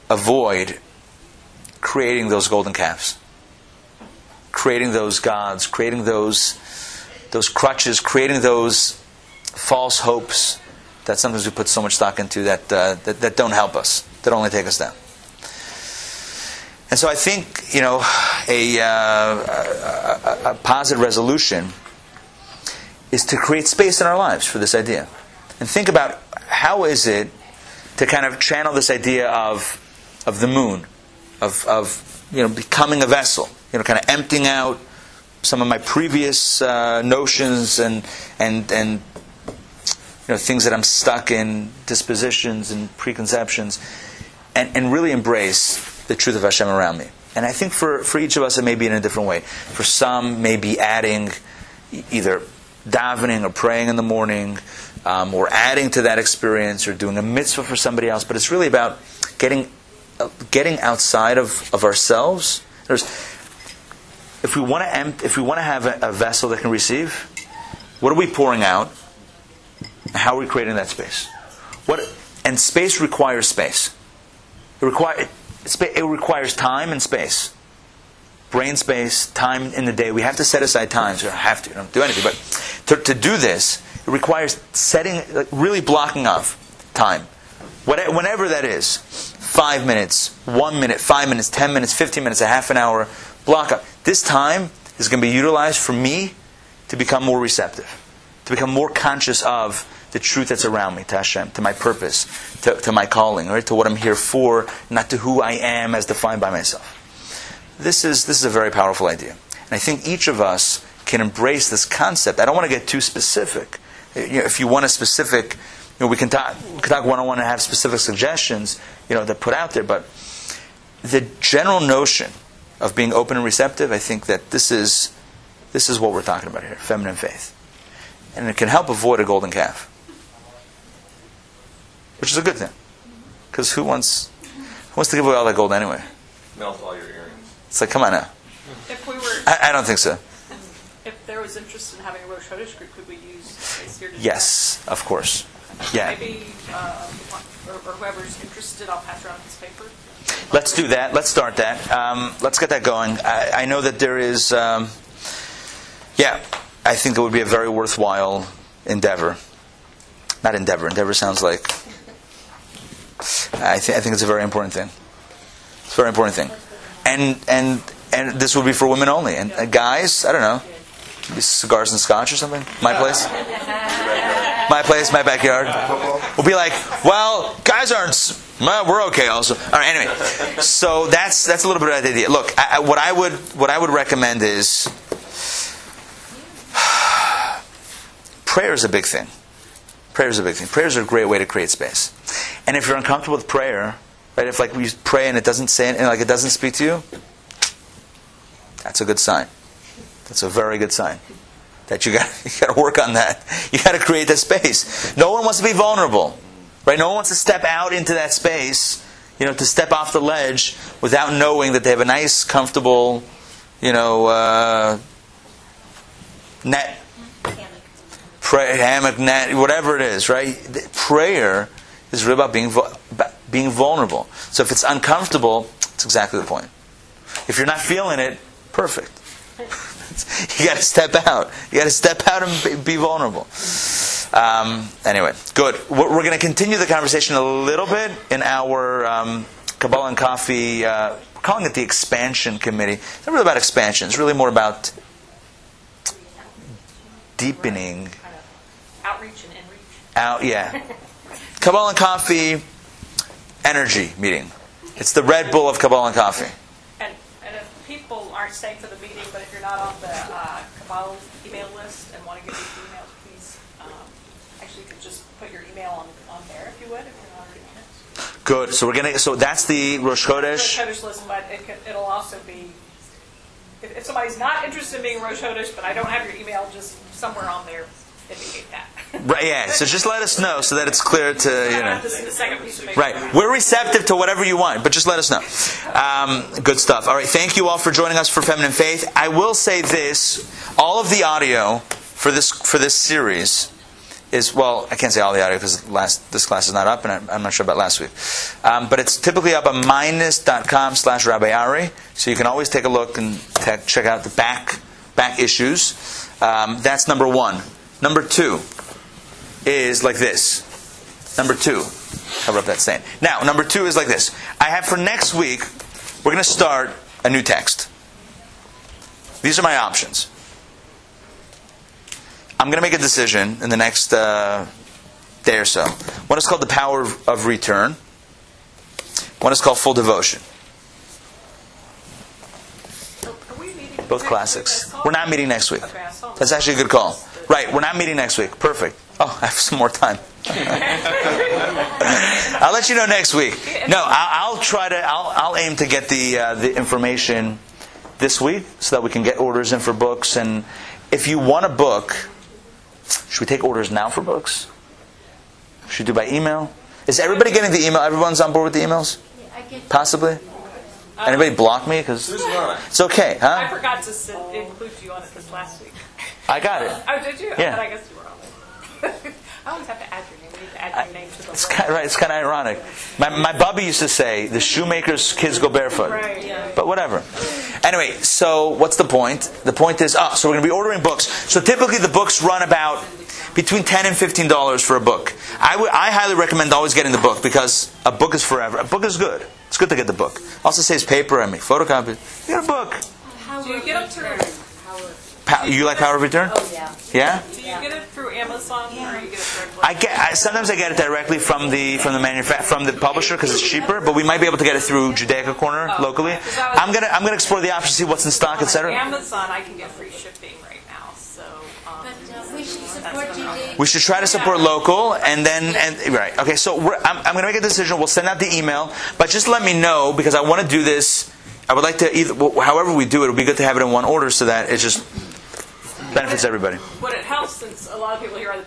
avoid creating those golden calves, creating those gods, creating those those crutches, creating those false hopes that sometimes we put so much stock into that, uh, that, that don't help us, that only take us down. And so I think, you know, a, uh, a, a positive resolution is to create space in our lives for this idea. And think about how is it to kind of channel this idea of, of the moon, of, of you know, becoming a vessel, you know, kind of emptying out some of my previous uh, notions and and and you know things that I'm stuck in, dispositions and preconceptions, and, and really embrace the truth of Hashem around me. And I think for, for each of us, it may be in a different way. For some, maybe adding either davening or praying in the morning, um, or adding to that experience, or doing a mitzvah for somebody else. But it's really about getting uh, getting outside of, of ourselves. There's, if we want to if we want to have a, a, vessel that can receive, what are we pouring out? How are we creating that space? What and space requires space. It, require, it, requires time and space. Brain space, time in the day. We have to set aside time. So have to, don't do anything. But to, to do this, it requires setting, like really blocking off time. Whenever that is, five minutes, one minute, five minutes, ten minutes, fifteen minutes, a half an hour, block up. This time is going to be utilized for me to become more receptive, to become more conscious of the truth that's around me, to Hashem, to my purpose, to, to my calling, right? to what I'm here for, not to who I am as defined by myself. This is, this is a very powerful idea. And I think each of us can embrace this concept. I don't want to get too specific. You know, if you want a specific, you know, we can talk we can talk one on one and have specific suggestions, you know, that put out there. But the general notion of being open and receptive, I think that this is this is what we're talking about here, feminine faith, and it can help avoid a golden calf, which is a good thing, because who wants who wants to give away all that gold anyway? Melt all your earrings. It's like, come on now. If we were, I, I don't think so. if there was interest in having a Rosh Chodesh group, could we use here to that? Yes, of course. Yeah. Maybe, uh, or, or whoever's interested, I'll pass around this paper. Let's do that. Let's start that. Um, let's get that going. I, I know that there is, um, yeah, I think it would be a very worthwhile endeavor. Not endeavor. Endeavor sounds like. I, th- I think it's a very important thing. It's a very important thing, and and and this would be for women only. And uh, guys, I don't know, cigars and scotch or something. My place. <laughs> My place, my backyard. We'll be like, well, guys aren't. Well, we're okay. Also, all right. Anyway, so that's that's a little bit of the idea. Look, I, I- what I would what I would recommend is <sighs> prayer is a big thing. Prayer is a big thing. Prayers are a great way to create space. And if you're uncomfortable with prayer, right? If like we pray and it doesn't say and like it doesn't speak to you, that's a good sign. That's a very good sign. That you got <laughs> you got to work on that. You got to create that space. No one wants to be vulnerable, right? No one wants to step out into that space, you know, to step off the ledge without knowing that they have a nice, comfortable, you know, uh, net pray, hammock, net, whatever it is, right? Prayer is really about being being vulnerable. So if it's uncomfortable, it's exactly the point. If you're not feeling it, perfect. <laughs> you got to step out. You got to step out and be, be vulnerable. Um, anyway, good. We're, we're going to continue the conversation a little bit in our um, Kabbalah and Coffee. Uh, we're calling it the Expansion Committee. It's not really about expansion. It's really more about deepening outreach and inreach. out. Yeah, <laughs> Kabbalah and Coffee Energy Meeting. It's the Red Bull of Kabbalah and Coffee. And, and if people aren't staying for the meeting, but if you're not on the uh, Kabbalah email list and want to get these emails, please, um, actually, you could just put your email on, on there if you would, if you're not already on it. Good. So we're gonna. So that's the Rosh Rosh Chodesh. Chodesh list, but it could, it'll also be, if, if somebody's not interested in being Rosh Chodesh, but I don't have your email, just somewhere on there that. Right. Yeah. So just let us know so that it's clear to you know. This is the second piece of paper. Right. We're receptive to whatever you want, but just let us know. Um, good stuff. All right. Thank you all for joining us for Feminine Faith. I will say this: all of the audio for this for this series is well, I can't say all the audio because last this class is not up, and I'm, I'm not sure about last week. Um, but it's typically up on minus.com slash Rabbi Ari, so you can always take a look and te- check out the back back issues. Um, that's number one. Number two is like this. Number two, cover up that stain. Now, number two is like this. I have for next week, we're going to start a new text. These are my options. I'm going to make a decision in the next uh, day or so. One is called The Power of- of Return, one is called Full Devotion. Are we meeting? Both classics. week? I saw- We're not meeting next week. Okay, I saw That's actually a good call. Right, we're not meeting next week. Perfect. Oh, <laughs> I have some more time. <laughs> I'll let you know next week. No, I'll, I'll try to. I'll, I'll aim to get the uh, the information this week so that we can get orders in for books. And if you want a book, should we take orders now for books? Should we do by email? Is everybody getting the email? Everyone's on board with the emails? Possibly. Anybody block me? Because it's okay, huh? I forgot to include you on it this last week. I got it. Oh, did you? Yeah. But I guess you were on. <laughs> I always have to add your name. We need to add your name to the It's kind of, right. It's kind of ironic. My, my bubby used to say, "The shoemaker's kids go barefoot." Right, yeah. But whatever. Anyway, so what's the point? The point is, oh, so we're going to be ordering books. So typically the books run about between ten and fifteen dollars for a book. I would- I highly recommend always getting the book because a book is forever. A book is good. It's good to get the book. Also saves paper. I make photocopies. You get a book. How Do you get them through? Pa- you like Power of Return? Oh, yeah. Yeah? Do you get it through Amazon yeah. or you get it directly? I get I, sometimes I get it directly from the from the manufa- from the publisher because it's cheaper, but we might be able to get it through Judaica Corner oh, locally. Okay. I'm gonna I'm gonna explore the options, see what's in stock, etc. Amazon, I can get free shipping right now, so. Um, but, uh, we, should we should try to support yeah. local, and then and right. Okay, so I'm, I'm going to make a decision. We'll send out the email, but just let me know because I want to do this. I would like to either, however we do it, it would be good to have it in one order so that it's just benefits everybody. But it helps since a lot of people here are the